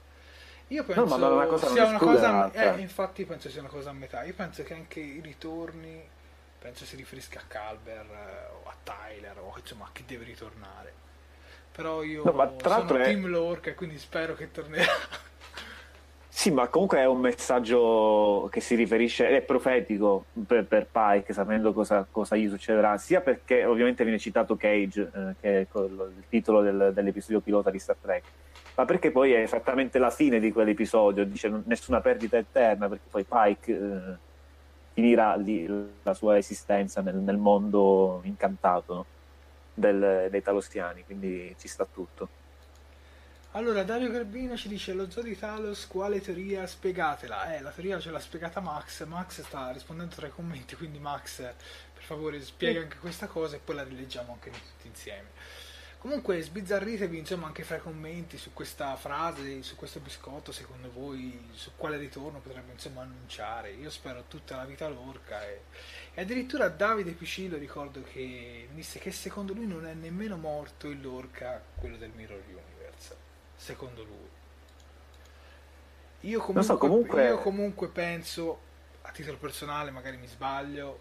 Io penso no, ma una cosa sia una cosa, eh, infatti penso sia una cosa a metà. Io penso che anche i ritorni, penso si riferisca a Calber eh, o a Tyler o insomma a chi deve ritornare. Però io no, ma tra sono è... Team Lorca e quindi spero che tornerà. Sì, ma comunque è un messaggio che si riferisce, è profetico per, per Pike, sapendo cosa, cosa, gli succederà, sia perché ovviamente viene citato Cage, eh, che è il titolo del, dell'episodio pilota di Star Trek, ma perché poi è esattamente la fine di quell'episodio, dice nessuna perdita eterna, perché poi Pike eh, finirà lì la sua esistenza nel, nel mondo incantato? Del, dei Talostiani, quindi ci sta tutto. Allora, Dario Garbino ci dice lo zoo di Talos, quale teoria? Spiegatela. Eh, la teoria ce l'ha spiegata Max. Max sta rispondendo tra i commenti, quindi Max, per favore, spiega anche questa cosa e poi la rileggiamo anche tutti insieme. Comunque, sbizzarritevi insomma anche fra i commenti su questa frase, su questo biscotto, secondo voi, su quale ritorno potrebbe insomma annunciare. Io spero tutta la vita l'orca e, e addirittura Davide Picillo ricordo che disse che secondo lui non è nemmeno morto il l'orca, quello del Mirror Universe secondo lui. Io comunque, so, comunque... io comunque penso, a titolo personale, magari mi sbaglio,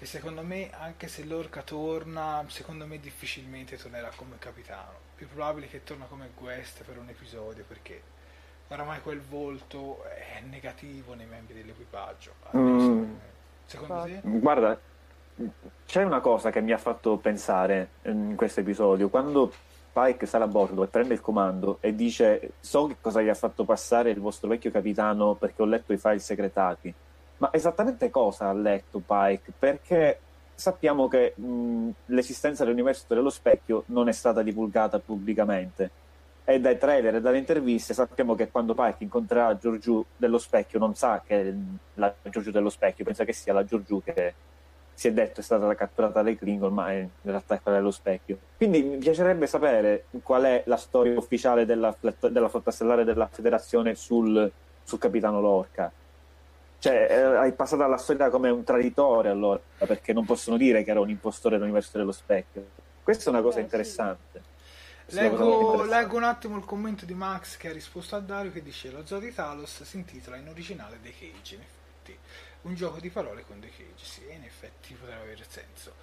che secondo me, anche se l'orca torna, secondo me difficilmente tornerà come capitano. Più probabile che torna come guest per un episodio, perché oramai quel volto è negativo nei membri dell'equipaggio. Mm. Secondo te? Guarda, c'è una cosa che mi ha fatto pensare in questo episodio. Quando Pike sale a bordo e prende il comando e dice so che cosa gli ha fatto passare il vostro vecchio capitano perché ho letto i file segretati. Ma esattamente cosa ha letto Pike? Perché sappiamo che mh, l'esistenza dell'universo dello specchio non è stata divulgata pubblicamente. E dai trailer e dalle interviste sappiamo che quando Pike incontrerà Giorgiù dello specchio non sa che è la Giorgiù dello specchio, pensa che sia la Giorgiù che si è detto è stata catturata dai Klingon, ma in realtà è quella dello specchio. Quindi mi piacerebbe sapere qual è la storia ufficiale della, della flotta stellare della federazione sul, sul capitano Lorca. Cioè, eh, è passata alla storia come un traditore allora, perché non possono dire che era un impostore dell'universo dello specchio. Questa è una cosa eh, interessante. Sì. Leggo, leggo, un attimo il commento di Max che ha risposto a Dario che dice lo zoo di Talos si intitola in originale The Cage in effetti un gioco di parole con The Cage, sì, in effetti potrebbe avere senso.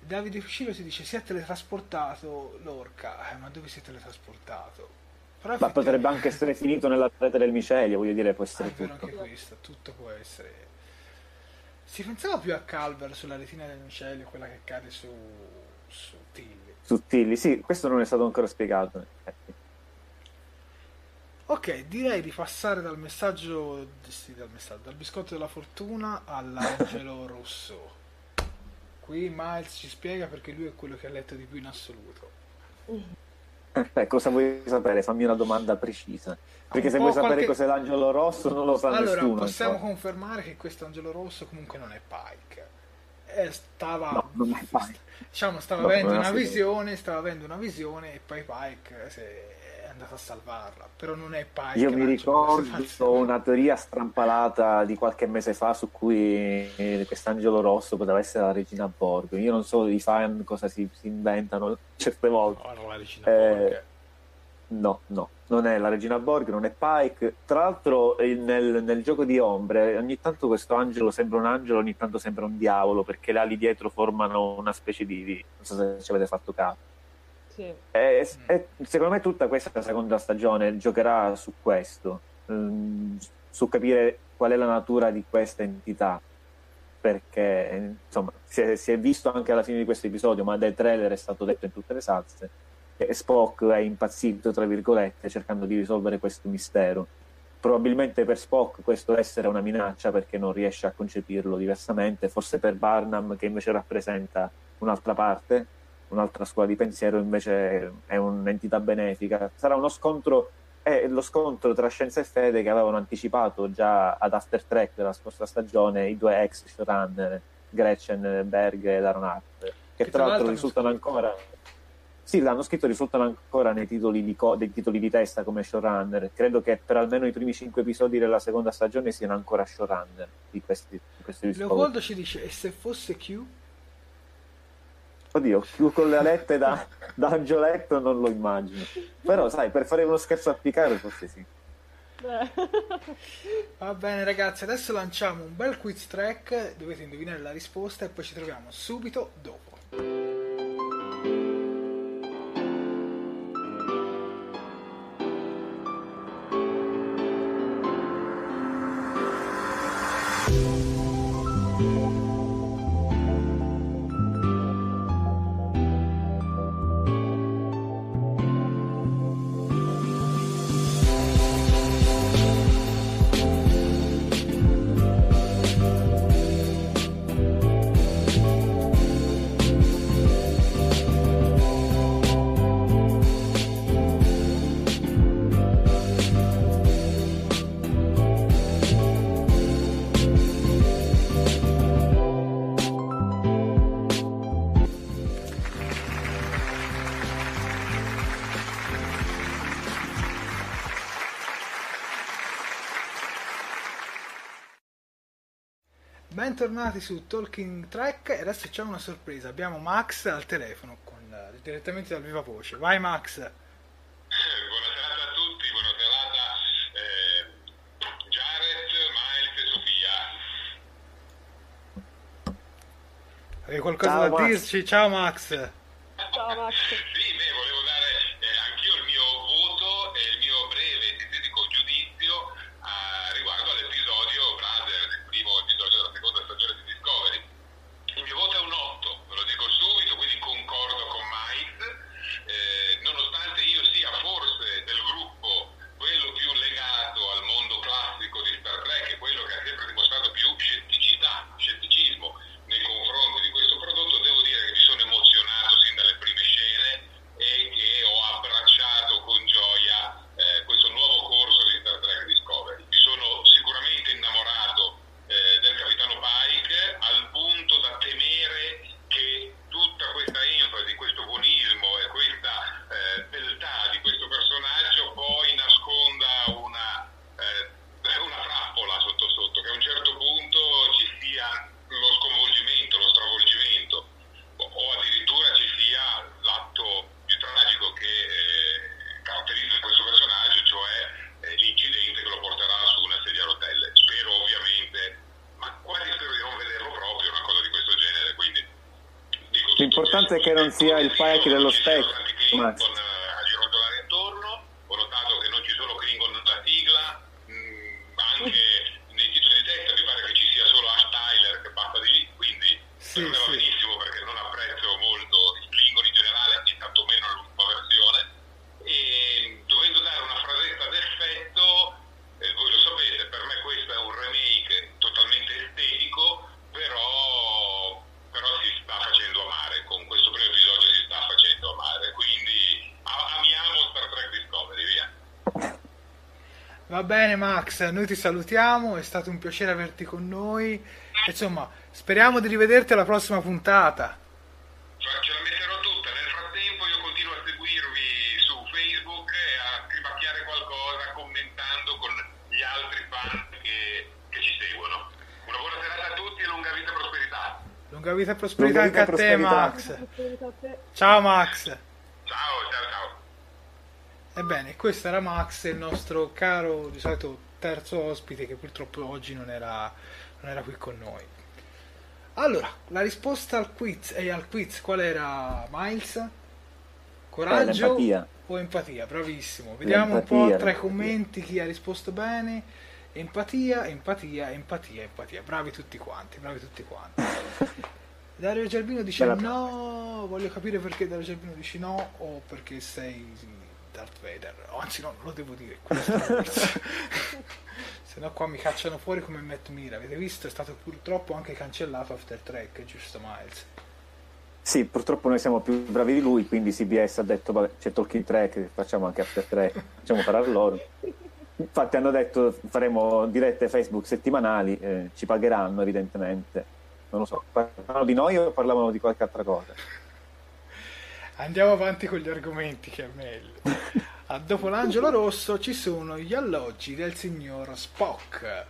Davide Fucilo si dice si è teletrasportato l'orca, eh, ma dove si è teletrasportato? Però ma potrebbe anche essere finito nella rete del micelio, voglio dire, può essere ah, tutto. anche questo, tutto può essere. Si pensava più a Calver sulla retina del micelio, quella che cade su, su Tilly. Su Tilly, sì, questo non è stato ancora spiegato. Ok, direi di passare dal messaggio, sì, dal messaggio, dal biscotto della fortuna all'angelo rosso. Qui Miles ci spiega perché lui è quello che ha letto di più in assoluto. Eh, cosa vuoi sapere? Fammi una domanda precisa. Perché se vuoi sapere qualche... cos'è l'angelo rosso non lo sa allora, nessuno. Allora, possiamo insomma. confermare che questo angelo rosso comunque non è Pike. Eh, stava, no, non è Pike. Diciamo, stava no, avendo una visione, stava avendo una visione e poi Pike se andato a salvarla, però non è Pike. Io mi ricordo una teoria strampalata di qualche mese fa su cui quest'angelo rosso poteva essere la regina Borg. Io non so i fan cosa si, si inventano certe volte. No, la regina eh, Borg. No, no, non è la regina Borg, non è Pike. Tra l'altro nel, nel, gioco di ombre ogni tanto questo angelo sembra un angelo, ogni tanto sembra un diavolo perché le ali dietro formano una specie di... di non so se ci avete fatto caso sì. E, secondo me tutta questa seconda stagione giocherà su questo, ehm, su capire qual è la natura di questa entità. Perché insomma si è, si è, visto anche alla fine di questo episodio, ma dai trailer è stato detto in tutte le salse. Che Spock è impazzito, tra virgolette, cercando di risolvere questo mistero. Probabilmente per Spock questo essere una minaccia perché non riesce a concepirlo diversamente, forse per Barnum che invece rappresenta un'altra parte, un'altra scuola di pensiero invece è un'entità benefica. Sarà uno scontro, è lo scontro tra scienza e fede che avevano anticipato già ad After Track della scorsa stagione i due ex showrunner, Gretchen Berg e Aaron Hart, che, che tra, l'altro risultano ancora... Sì, l'hanno scritto, risultano ancora nei titoli di, co- dei titoli di testa come showrunner. Credo che per almeno i primi cinque episodi della seconda stagione siano ancora showrunner di questi, di questi Leopoldo ci dice, e se fosse Q? Oddio, più con le alette da, da angioletto non lo immagino. Però, sai, per fare uno scherzo a Picaro forse sì. Va bene ragazzi, adesso lanciamo un bel quiz track, dovete indovinare la risposta e poi ci troviamo subito dopo. Bentornati su Talking Track e adesso c'è una sorpresa. Abbiamo Max al telefono con, direttamente dal viva voce. Vai Max. buona serata a tutti, buona serata eh, Jared, Miles e Sofia. Hai qualcosa Ciao, da Max. dirci? Ciao Max. Ciao Max. sì, beh, volevo dare eh, anch'io il mio voto e il mio breve e sintetico giudizio a, riguardo all'episodio Brother, il primo episodio della seconda stagione di Discovery. Il mio voto è un 8, ve lo dico subito, quindi concordo con Mike, eh, nonostante io sia forse del gruppo quello più legato al mondo classico di Star Trek e quello che ha sempre dimostrato più scetticità, scetticismo nei confronti di questo prodotto, devo dire che mi sono emozionato sin dalle prime scene e che ho abbracciato con gioia eh, questo nuovo corso di Star Trek Discovery. Mi sono sicuramente innamorato eh, del capitano Pike al punto da temere che tutta questa enfasi, questo buonismo e questa eh, beltà di questo personaggio poi nasconda una, eh, una trappola sotto sotto, che a un certo punto ci sia lo sconvolgimento, lo stravolgimento o addirittura ci sia l'atto più tragico che eh, caratterizza questo personaggio, cioè eh, l'incidente che lo porterà su una sedia a rotelle. Spero ovviamente, ma quasi spero di non vederlo proprio una cosa di questo genere, quindi dico L'importante è che non sia il Pike dello specchio. Con, eh, a gironzolare intorno, ho notato che non ci sono Klingon nella sigla, mh, mm, anche nei titoli di testa mi pare che ci sia solo Ash Tyler che passa di lì, quindi sì, per me va sì. benissimo perché non apprezzo molto i Klingon in generale e tanto meno l'ultima versione. E dovendo dare una frasetta d'effetto, eh, voi lo sapete, per me questo è un remake totalmente estetico, però, però si sta facendo amare, con questo primo episodio si sta facendo amare, quindi amiamo Star Trek Discovery, via. Va bene Max, noi ti salutiamo, è stato un piacere averti con noi. Insomma, speriamo di rivederti alla prossima puntata. Ce la metterò tutta, nel frattempo io continuo a seguirvi su Facebook e a scrivacchiare qualcosa commentando con gli altri fan che, che ci seguono. Una buona serata a tutti e lunga vita e prosperità. Lunga vita e prosperità lunga anche a te Max. Ciao Max. Ciao, ciao, ciao. Ebbene, questo era Max, il nostro caro, di solito terzo ospite che purtroppo oggi non era, non era qui con noi. Allora, la risposta al quiz e al quiz qual era Miles? Coraggio eh, o empatia? Bravissimo. Vediamo l'empatia, un po' tra i commenti chi ha risposto bene. Empatia, empatia, empatia, empatia. Bravi tutti quanti, bravi tutti quanti. Dario Gerbino dice Bella. no, voglio capire perché Dario Gerbino dice no o perché sei Darth Vader. Anzi no, non lo devo dire. Se no qua mi cacciano fuori come Matt Mira. Avete visto? È stato purtroppo anche cancellato After Track, giusto Miles? Sì, purtroppo noi siamo più bravi di lui, quindi CBS ha detto vabbè, c'è Talking Track, facciamo anche After Track, facciamo a loro. Infatti hanno detto faremo dirette Facebook settimanali, eh, ci pagheranno evidentemente. Non lo so, parlavano di noi o parlavano di qualche altra cosa? Andiamo avanti con gli argomenti che è meglio. A dopo l'angelo rosso ci sono gli alloggi del signor Spock,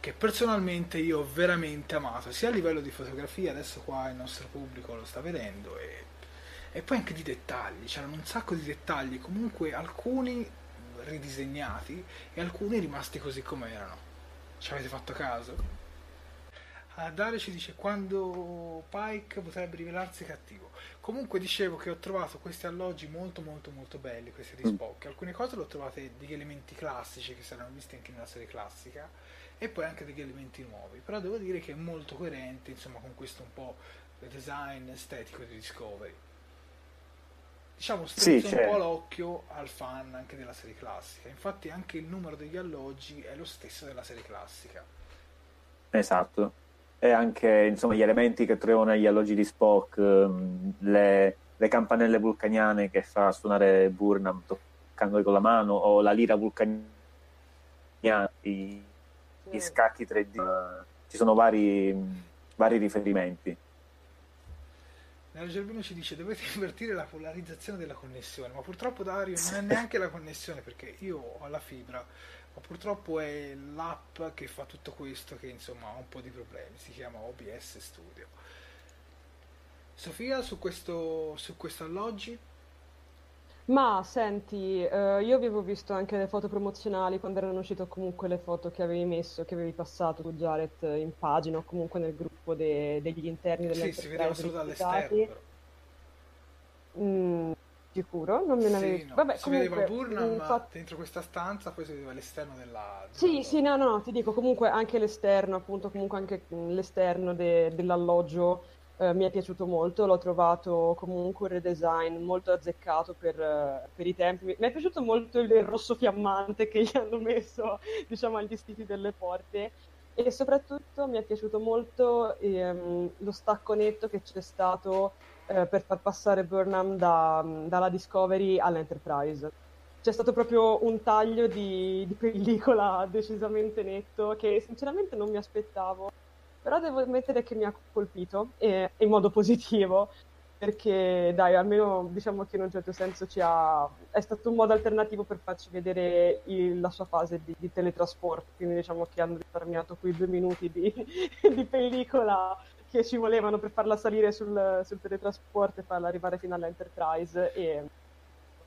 che personalmente io ho veramente amato, sia a livello di fotografia, adesso qua il nostro pubblico lo sta vedendo, e, e poi anche di dettagli, c'erano un sacco di dettagli, comunque alcuni ridisegnati e alcuni rimasti così come erano. Ci avete fatto caso? A Dario ci dice quando Pike potrebbe rivelarsi cattivo. Comunque dicevo che ho trovato questi alloggi molto molto molto belli, questi di Spock. Alcune cose le ho trovate degli elementi classici che saranno visti anche nella serie classica e poi anche degli elementi nuovi. Però devo dire che è molto coerente insomma con questo un po' design estetico di Discovery. Diciamo strizza Sì, un po' l'occhio al fan anche della serie classica. Infatti anche il numero degli alloggi è lo stesso della serie classica. Esatto. E anche insomma, gli elementi che troviamo negli alloggi di Spock, ehm, le, le campanelle vulcaniane che fa suonare Burnham toccandole con la mano, o la lira vulcaniana, i, i scacchi 3D. eh, Ci sono vari, vari riferimenti. Nero Gerbino ci dice dovete invertire la polarizzazione della connessione, ma purtroppo Dario non è neanche la connessione perché io ho la fibra, ma purtroppo è l'app che fa tutto questo che insomma ha un po' di problemi, si chiama OBS Studio. Sofia su questo, su questo alloggi? Ma senti, eh, io avevo visto anche le foto promozionali quando erano uscite comunque le foto che avevi messo, che avevi passato tu Jared in pagina o comunque nel gruppo de- degli interni Sì, si vedeva solo dall'esterno però. Mm, sicuro? Non me ne avevi... Sì, no, Vabbè, si vedeva comunque, Burnham mm, fa- dentro questa stanza, poi si vedeva l'esterno della... Sì, sì, no, no, ti dico comunque anche l'esterno, appunto, comunque anche l'esterno de- dell'alloggio eh, mi è piaciuto molto, l'ho trovato comunque un redesign molto azzeccato per, eh, per i tempi. Mi è piaciuto molto il il rosso fiammante che gli hanno messo, diciamo, agli stiti delle porte e soprattutto mi è piaciuto molto ehm, lo stacco netto che c'è stato eh, per far passare Burnham da- dalla Discovery all'Enterprise. C'è stato proprio un taglio di, di pellicola decisamente netto che sinceramente non mi aspettavo, però devo ammettere che mi ha colpito e, in modo positivo perché dai, almeno diciamo che in un certo senso ha... è stato un modo alternativo per farci vedere il- la sua fase di, di teletrasporto, quindi diciamo che hanno risparmiato quei due minuti di, di pellicola che ci volevano per farla salire sul, sul teletrasporto e farla arrivare fino all'Enterprise e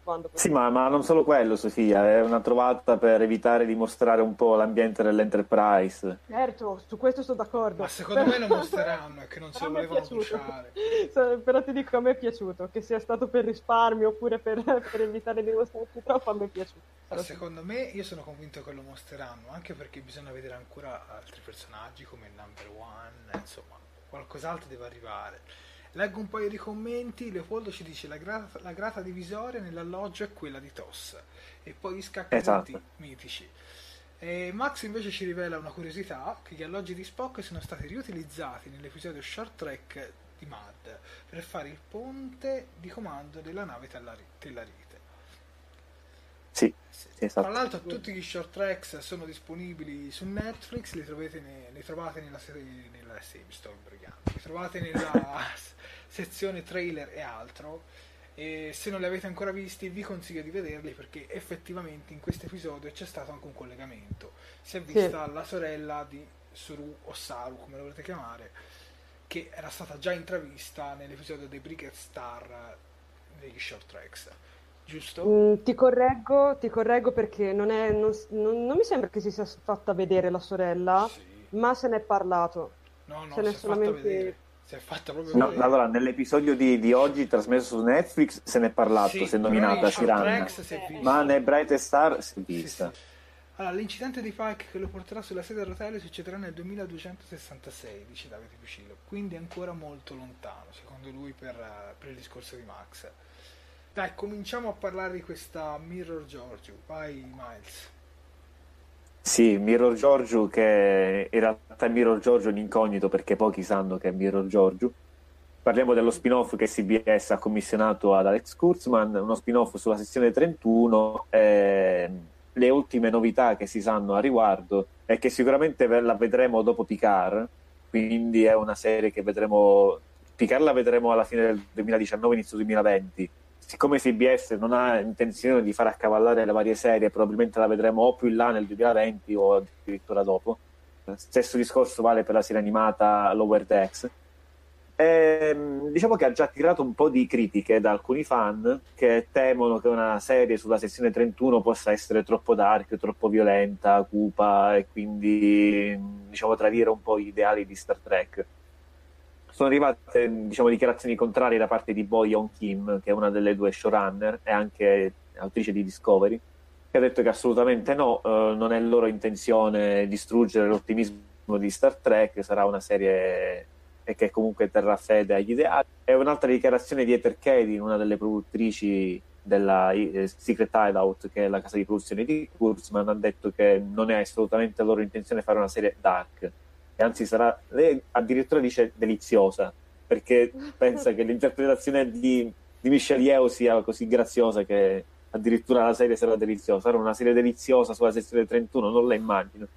quando Sì, ma, ma non solo quello, Sofia, è una trovata per evitare di mostrare un po' l'ambiente dell'Enterprise. Certo, su questo sono d'accordo. Ma secondo me lo mostreranno, è che non se Però lo volevano piaciuto. bruciare. Però ti dico, a me è piaciuto, che sia stato per risparmio oppure per, per evitare di mostrarti troppo, a me è piaciuto. Ma secondo me io sono convinto che lo mostreranno, anche perché bisogna vedere ancora altri personaggi come il number one, insomma, qualcos'altro deve arrivare. Leggo un paio di commenti, Leopoldo ci dice la, gra- la grata divisoria nell'alloggio è quella di Toss e poi gli scacchi Esatto. mitici. E Max invece ci rivela una curiosità, che gli alloggi di Spock sono stati riutilizzati nell'episodio Short Trek di Mad per fare il ponte di comando della nave Tellari- Tellarite. Sì, Sì. sì, esatto. Tra l'altro tutti gli short tracks sono disponibili su Netflix, li, trovate ne- li trovate nella serie, nella, sì, mi sto imbrogliando, li trovate nella sezione trailer e altro e se non li avete ancora visti vi consiglio di vederli perché effettivamente in questo episodio c'è stato anche un collegamento. Si è vista la sorella di Suru o Saru, come lo volete chiamare, che era stata già intravista nell'episodio dei Brigade Star degli short tracks. Giusto? Mm, ti correggo, ti correggo perché non, è, non, non- non mi sembra che si sia fatta vedere la sorella, Sì. ma se n'è parlato. No, no, Se ne si è solamente-. Si è fatta proprio No, allora, nell'episodio di, di oggi trasmesso su Netflix se n'è parlato, Sì, si è nominata visto. ma nei Bright Star si è vista. sì. Allora, l'incidente di Pike che lo porterà sulla sedia a rotelle succederà nel 2266, dice Davide Fucilo, quindi ancora molto lontano, secondo lui, per, eh, per il discorso di Max. Dai, cominciamo a parlare di questa Mirror Giorgio. Vai, Miles. Sì, Mirror Giorgio che in realtà Mirror Giorgio è un incognito perché pochi sanno che è Mirror Giorgio. Parliamo dello spin-off che CBS ha commissionato ad Alex Kurtzman, uno spin-off sulla sezione 31. eh, le ultime novità che si sanno a riguardo è che sicuramente la vedremo dopo Picard, quindi è una serie che vedremo. Picard la vedremo alla fine del 2019, inizio 2020. Siccome CBS non ha intenzione di far accavallare le varie serie, probabilmente la vedremo o più in là nel 2020 o addirittura dopo. Stesso discorso vale per la serie animata Lower Decks. Ehm, diciamo che ha già attirato un po' di critiche da alcuni fan che temono che una serie sulla sezione 31 possa essere troppo dark, troppo violenta, cupa e quindi diciamo tradire un po' gli ideali di Star Trek. Sono arrivate diciamo, dichiarazioni contrarie da parte di Bo Young Kim, che è una delle due showrunner e anche autrice di Discovery, che ha detto che assolutamente no, eh, non è loro intenzione distruggere l'ottimismo di Star Trek, sarà una serie che comunque terrà fede agli ideali. E un'altra dichiarazione di Ether Kedin, una delle produttrici della eh, Secret Hideout, che è la casa di produzione di Kurzman, ha detto che non è assolutamente loro intenzione fare una serie dark, anzi sarà, lei addirittura dice deliziosa, perché pensa che l'interpretazione di, di Michelle Yeo sia così graziosa che addirittura la serie sarà deliziosa. Sarà una serie deliziosa sulla sezione 31, non la immagino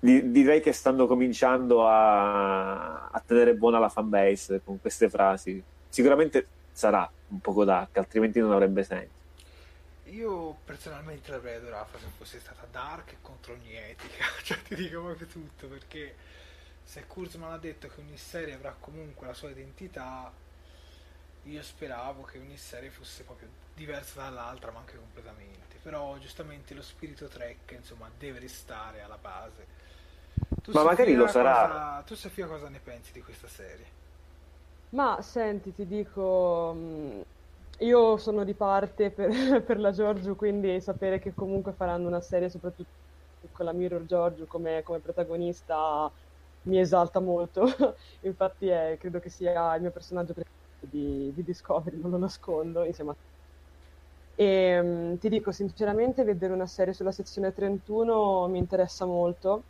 direi che stanno cominciando a, a tenere buona la fanbase con queste frasi. Sicuramente sarà un poco dark, altrimenti non avrebbe senso. Io personalmente l'avrei adorata se fosse stata dark e contro ogni etica, cioè ti dico proprio tutto, perché se Kurzman ha detto che ogni serie avrà comunque la sua identità, io speravo che ogni serie fosse proprio diversa dall'altra, ma anche completamente. Però giustamente lo spirito Trek, insomma, deve restare alla base tu Ma magari lo sarà. Cosa, tu Sofia cosa ne pensi di questa serie? Ma senti, ti dico, mm, io sono di parte per, per la Giorgio, quindi sapere che comunque faranno una serie soprattutto con la Mirror Giorgio come, come protagonista mi esalta molto. Infatti è, credo che sia il mio personaggio preferito di, di Discovery, non lo nascondo, insieme a e um, ti dico sinceramente, vedere una serie sulla sezione 31 mi interessa molto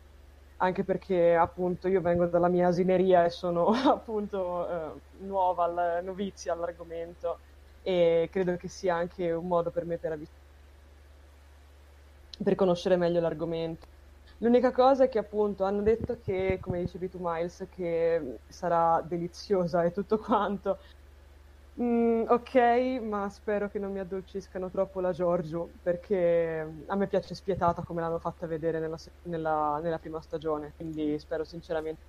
anche perché appunto io vengo dalla mia asineria e sono appunto eh, nuova, novizia all'argomento e credo che sia anche un modo per me per, avvic- per conoscere meglio l'argomento. L'unica cosa è che appunto hanno detto che, come dicevi tu Miles, che sarà deliziosa e tutto quanto, Mm, ok, ma spero che non mi addolciscano troppo la Giorgio, perché a me piace spietata come l'hanno fatta vedere nella, nella, nella prima stagione, quindi spero sinceramente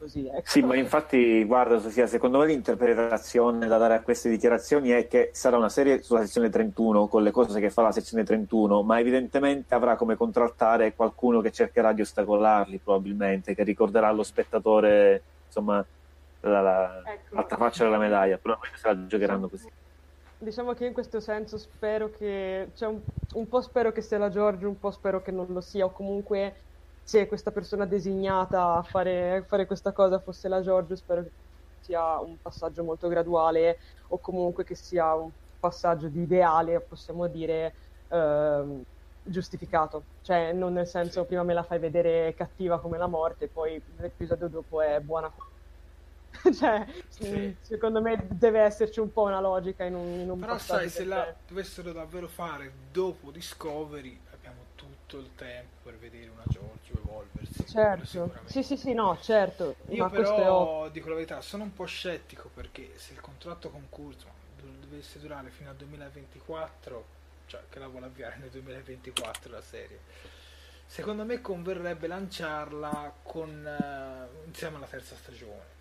così. Ecco. Sì, ma infatti, guarda Sofia, secondo me l'interpretazione da dare a queste dichiarazioni è che sarà una serie sulla sezione 31, con le cose che fa la sezione 31, ma evidentemente avrà come contraltare qualcuno che cercherà di ostacolarli, probabilmente, che ricorderà allo spettatore, insomma la, la, ecco. l'altra faccia della medaglia, probabilmente se la giocheranno così. Diciamo che in questo senso spero che, cioè un, un, po' spero che sia la Giorgio, un po' spero che non lo sia, o comunque se questa persona designata a fare, fare questa cosa fosse la Giorgio, spero che sia un passaggio molto graduale o comunque che sia un passaggio di ideale, possiamo dire, ehm, giustificato. Cioè, non nel senso prima me la fai vedere cattiva come la morte, poi l'episodio dopo è buona cioè, sì. secondo me deve esserci un po' una logica in un, in un Però sai, se la dovessero davvero fare dopo Discovery, abbiamo tutto il tempo per vedere una Giorgio evolversi. Certo, sì, sì, sì, no, certo. Io però, dico la verità, sono un po' scettico perché se il contratto con Kurzman dovesse durare fino al 2024, cioè che la vuole avviare nel 2024 la serie, secondo me converrebbe lanciarla con, uh, insieme alla terza stagione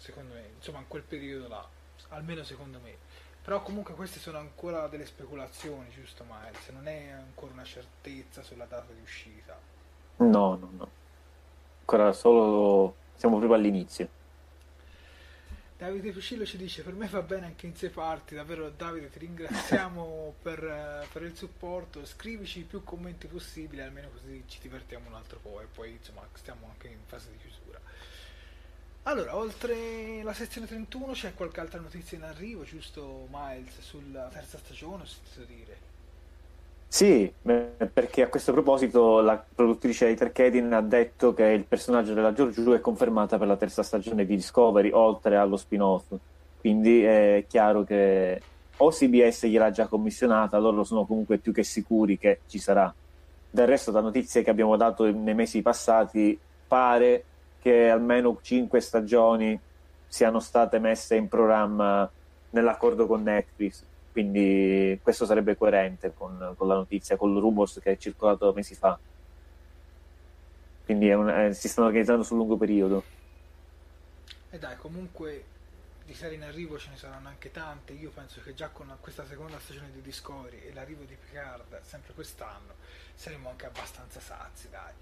secondo me, insomma in quel periodo là, almeno secondo me. Però comunque queste sono ancora delle speculazioni, giusto Miles? Non è ancora una certezza sulla data di uscita. No, no, no. Ancora solo siamo proprio all'inizio. Davide Fucillo ci dice per me va bene anche in sei parti, davvero Davide ti ringraziamo per, per, il supporto, scrivici più commenti possibili, almeno così ci divertiamo un altro po' e poi insomma stiamo anche in fase di chiusura. Allora, oltre la sezione 31 c'è qualche altra notizia in arrivo, giusto Miles, sulla terza stagione, ho sentito dire? Sì, perché a questo proposito la produttrice Heather Kedin ha detto che il personaggio della Giorgio è confermata per la terza stagione di Discovery, oltre allo spin-off. Quindi è chiaro che o CBS gliel'ha già commissionata, loro sono comunque più che sicuri che ci sarà. Del resto, da notizie che abbiamo dato nei mesi passati, pare che almeno cinque stagioni siano state messe in programma nell'accordo con Netflix, quindi questo sarebbe coerente con, con la notizia, con il rumors che è circolato mesi fa. Quindi un, eh, si stanno organizzando sul lungo periodo. E dai, comunque di serie in arrivo ce ne saranno anche tante. Io penso che già con questa seconda stagione di Discovery e l'arrivo di Picard, sempre quest'anno, saremo anche abbastanza sazi, dai.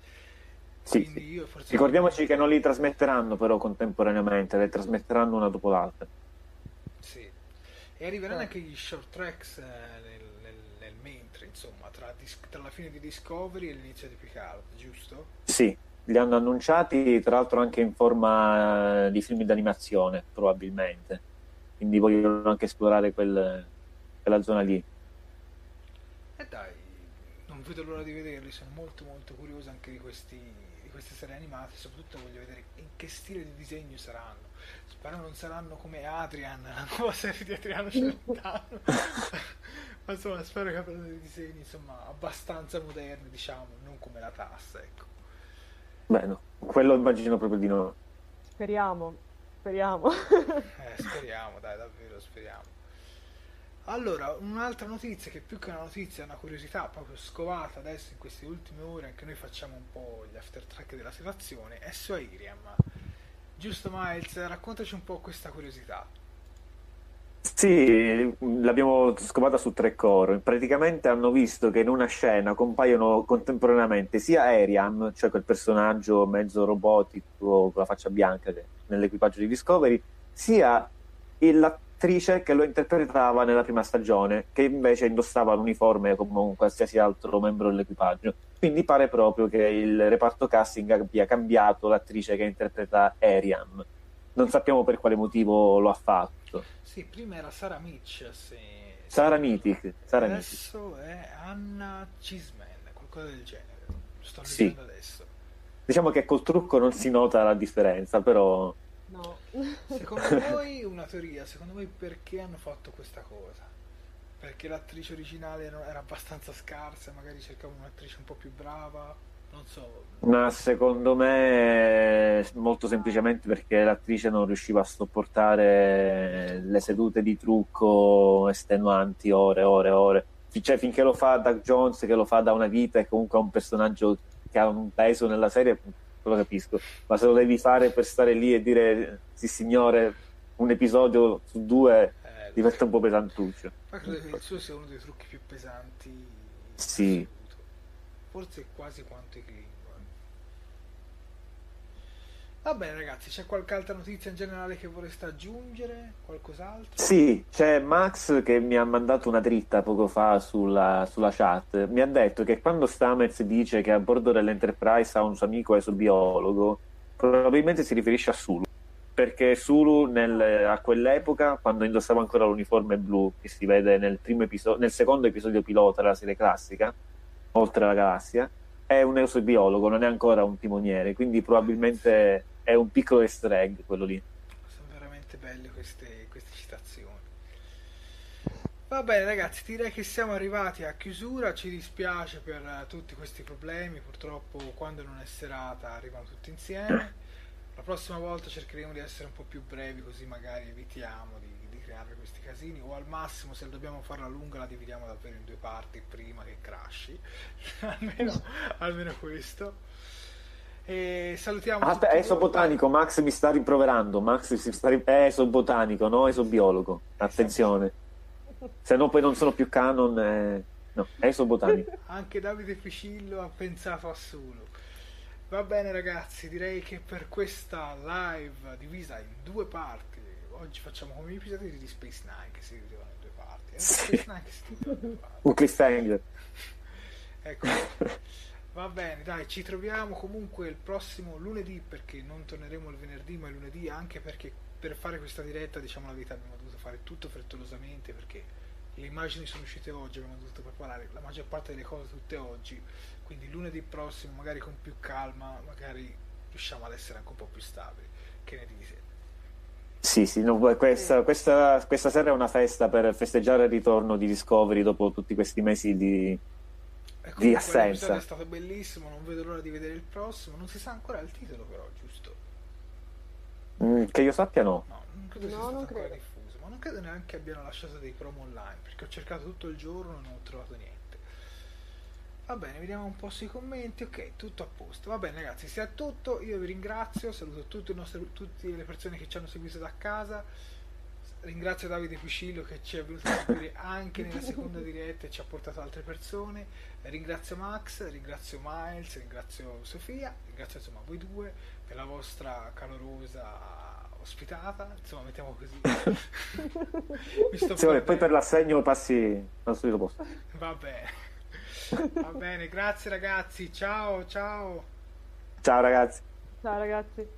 Sì, sì. Ricordiamoci che non li trasmetteranno però contemporaneamente, le trasmetteranno una dopo l'altra. Sì. E arriveranno Eh. anche gli short tracks eh, nel, nel- nel mentre, insomma, tra, tra la fine di Discovery e l'inizio di Picard, giusto? Sì, li hanno annunciati tra l'altro anche in forma eh, di film d'animazione, probabilmente. Quindi vogliono anche esplorare quel- quella zona lì. E dai, non vedo l'ora di vederli, sono molto molto curioso anche di, questi, queste serie animate, soprattutto voglio vedere in che stile di disegno saranno. Spero non saranno come Adrian, la nuova serie di Adriano Celentano. Ma insomma, spero che abbiano dei disegni insomma abbastanza moderni, diciamo, non come la tassa, ecco. Beh, no, quello immagino proprio di no. Speriamo, speriamo. Eh, speriamo, dai, davvero speriamo. Allora, un'altra notizia che più che una notizia è una curiosità proprio scovata adesso in queste ultime ore, anche noi facciamo un po' gli after track della situazione, è su Airiam. Giusto Miles, raccontaci un po' questa curiosità. Sì, l'abbiamo scovata su tre core. Praticamente hanno visto che in una scena compaiono contemporaneamente sia Ariam, cioè quel personaggio mezzo robotico con la faccia bianca nell'equipaggio di Discovery, sia il- l'attrice che lo interpretava nella prima stagione, che invece indossava l'uniforme come un qualsiasi altro membro dell'equipaggio. Quindi pare proprio che il reparto casting abbia cambiato l'attrice che interpreta Ariam. Non sappiamo per quale motivo lo ha fatto. Sì, prima era Sara Mitch, se... Sara Mitic, Sara Mitic. adesso è Anna Chisman, qualcosa del genere. Sto Sì. leggendo adesso. Diciamo che col trucco non si nota la differenza, però. Secondo voi, una teoria, secondo voi perché hanno fatto questa cosa? Perché l'attrice originale era abbastanza scarsa, magari cercavano un'attrice un po' più brava, non so. ma secondo me molto semplicemente perché l'attrice non riusciva a sopportare le sedute di trucco estenuanti ore, ore, ore. Cioè, finché lo fa Doug Jones, che lo fa da una vita, e comunque è un personaggio che ha un peso nella serie, lo capisco. Ma se lo devi fare per stare lì e dire sì signore, un episodio su due Eh, diventa un po' pesantuccio. Ma credo che il suo sia uno dei trucchi più pesanti Sì. assoluto. Forse quasi quanto i Klingon. Va bene ragazzi, c'è qualche altra notizia in generale che vorreste aggiungere? Qualcos'altro? Sì, c'è Max che mi ha mandato una dritta poco fa sulla, sulla chat. Mi ha detto che quando Stamets dice che a bordo dell'Enterprise ha un suo amico esobiologo, probabilmente si riferisce a Sulu. Perché Sulu nel- a quell'epoca, quando indossava ancora l'uniforme blu, che si vede nel, episodio, nel secondo episodio pilota della serie classica, oltre la galassia, è un esobiologo, non è ancora un timoniere, quindi probabilmente è un piccolo easter egg quello lì. Sono veramente belle queste, queste citazioni. Va bene ragazzi, direi che siamo arrivati a chiusura, ci dispiace per eh, tutti questi problemi, purtroppo quando non è serata arrivano tutti insieme. La prossima volta cercheremo di essere un po' più brevi così magari evitiamo di, di creare questi casini o al massimo se dobbiamo farla lunga la dividiamo davvero in due parti prima che crashi, almeno, almeno questo. E salutiamo Ah, Aspetta, esobotanico, Max mi sta rimproverando. Max si sta ri- è esobotanico, no esobiologo. Attenzione. Se no poi non sono più canon. eh, No, esobotanico. Anche Davide Ficillo ha pensato a Sulu. Va bene ragazzi, direi che per questa live divisa in due parti, oggi facciamo come gli episodi di Space Nine che si dividevano in due parti. Eh, Sì. Space Nine che si divideva in due parti. Un cliffhanger. Ecco, va bene, dai, ci troviamo comunque il prossimo lunedì perché non torneremo il venerdì ma il lunedì anche perché per fare questa diretta, diciamo la verità, abbiamo dovuto fare tutto frettolosamente perché le immagini sono uscite oggi, abbiamo dovuto preparare la maggior parte delle cose tutte oggi, quindi lunedì prossimo magari con più calma, magari riusciamo ad essere anche un po' più stabili. Che ne dite? Sì, sì, no, questa, questa, questa sera è una festa per festeggiare il ritorno di Discovery dopo tutti questi mesi di... E Di assenza. è stato bellissimo, non vedo l'ora di vedere il prossimo, non si sa ancora il titolo però, giusto? Mm, che io sappia no. No, non credo No, sia stato ancora credo. diffuso, ma non credo neanche abbiano lasciato dei promo online, perché ho cercato tutto il giorno e non ho trovato niente. Va bene, vediamo un po' sui commenti. Ok, tutto a posto. Va bene, ragazzi, sia tutto. Io vi ringrazio. Saluto tutte le persone che ci hanno seguito da casa. Ringrazio Davide Piscillo che ci è venuto a seguire anche nella seconda diretta e ci ha portato altre persone. Ringrazio Max, ringrazio Miles, ringrazio Sofia, ringrazio insomma voi due per la vostra calorosa ospitata. Insomma, mettiamo così. Mi sto sì, poi per l'assegno passi al solito posto. Va bene. Va bene, grazie ragazzi, ciao ciao. Ciao ragazzi. Ciao ragazzi.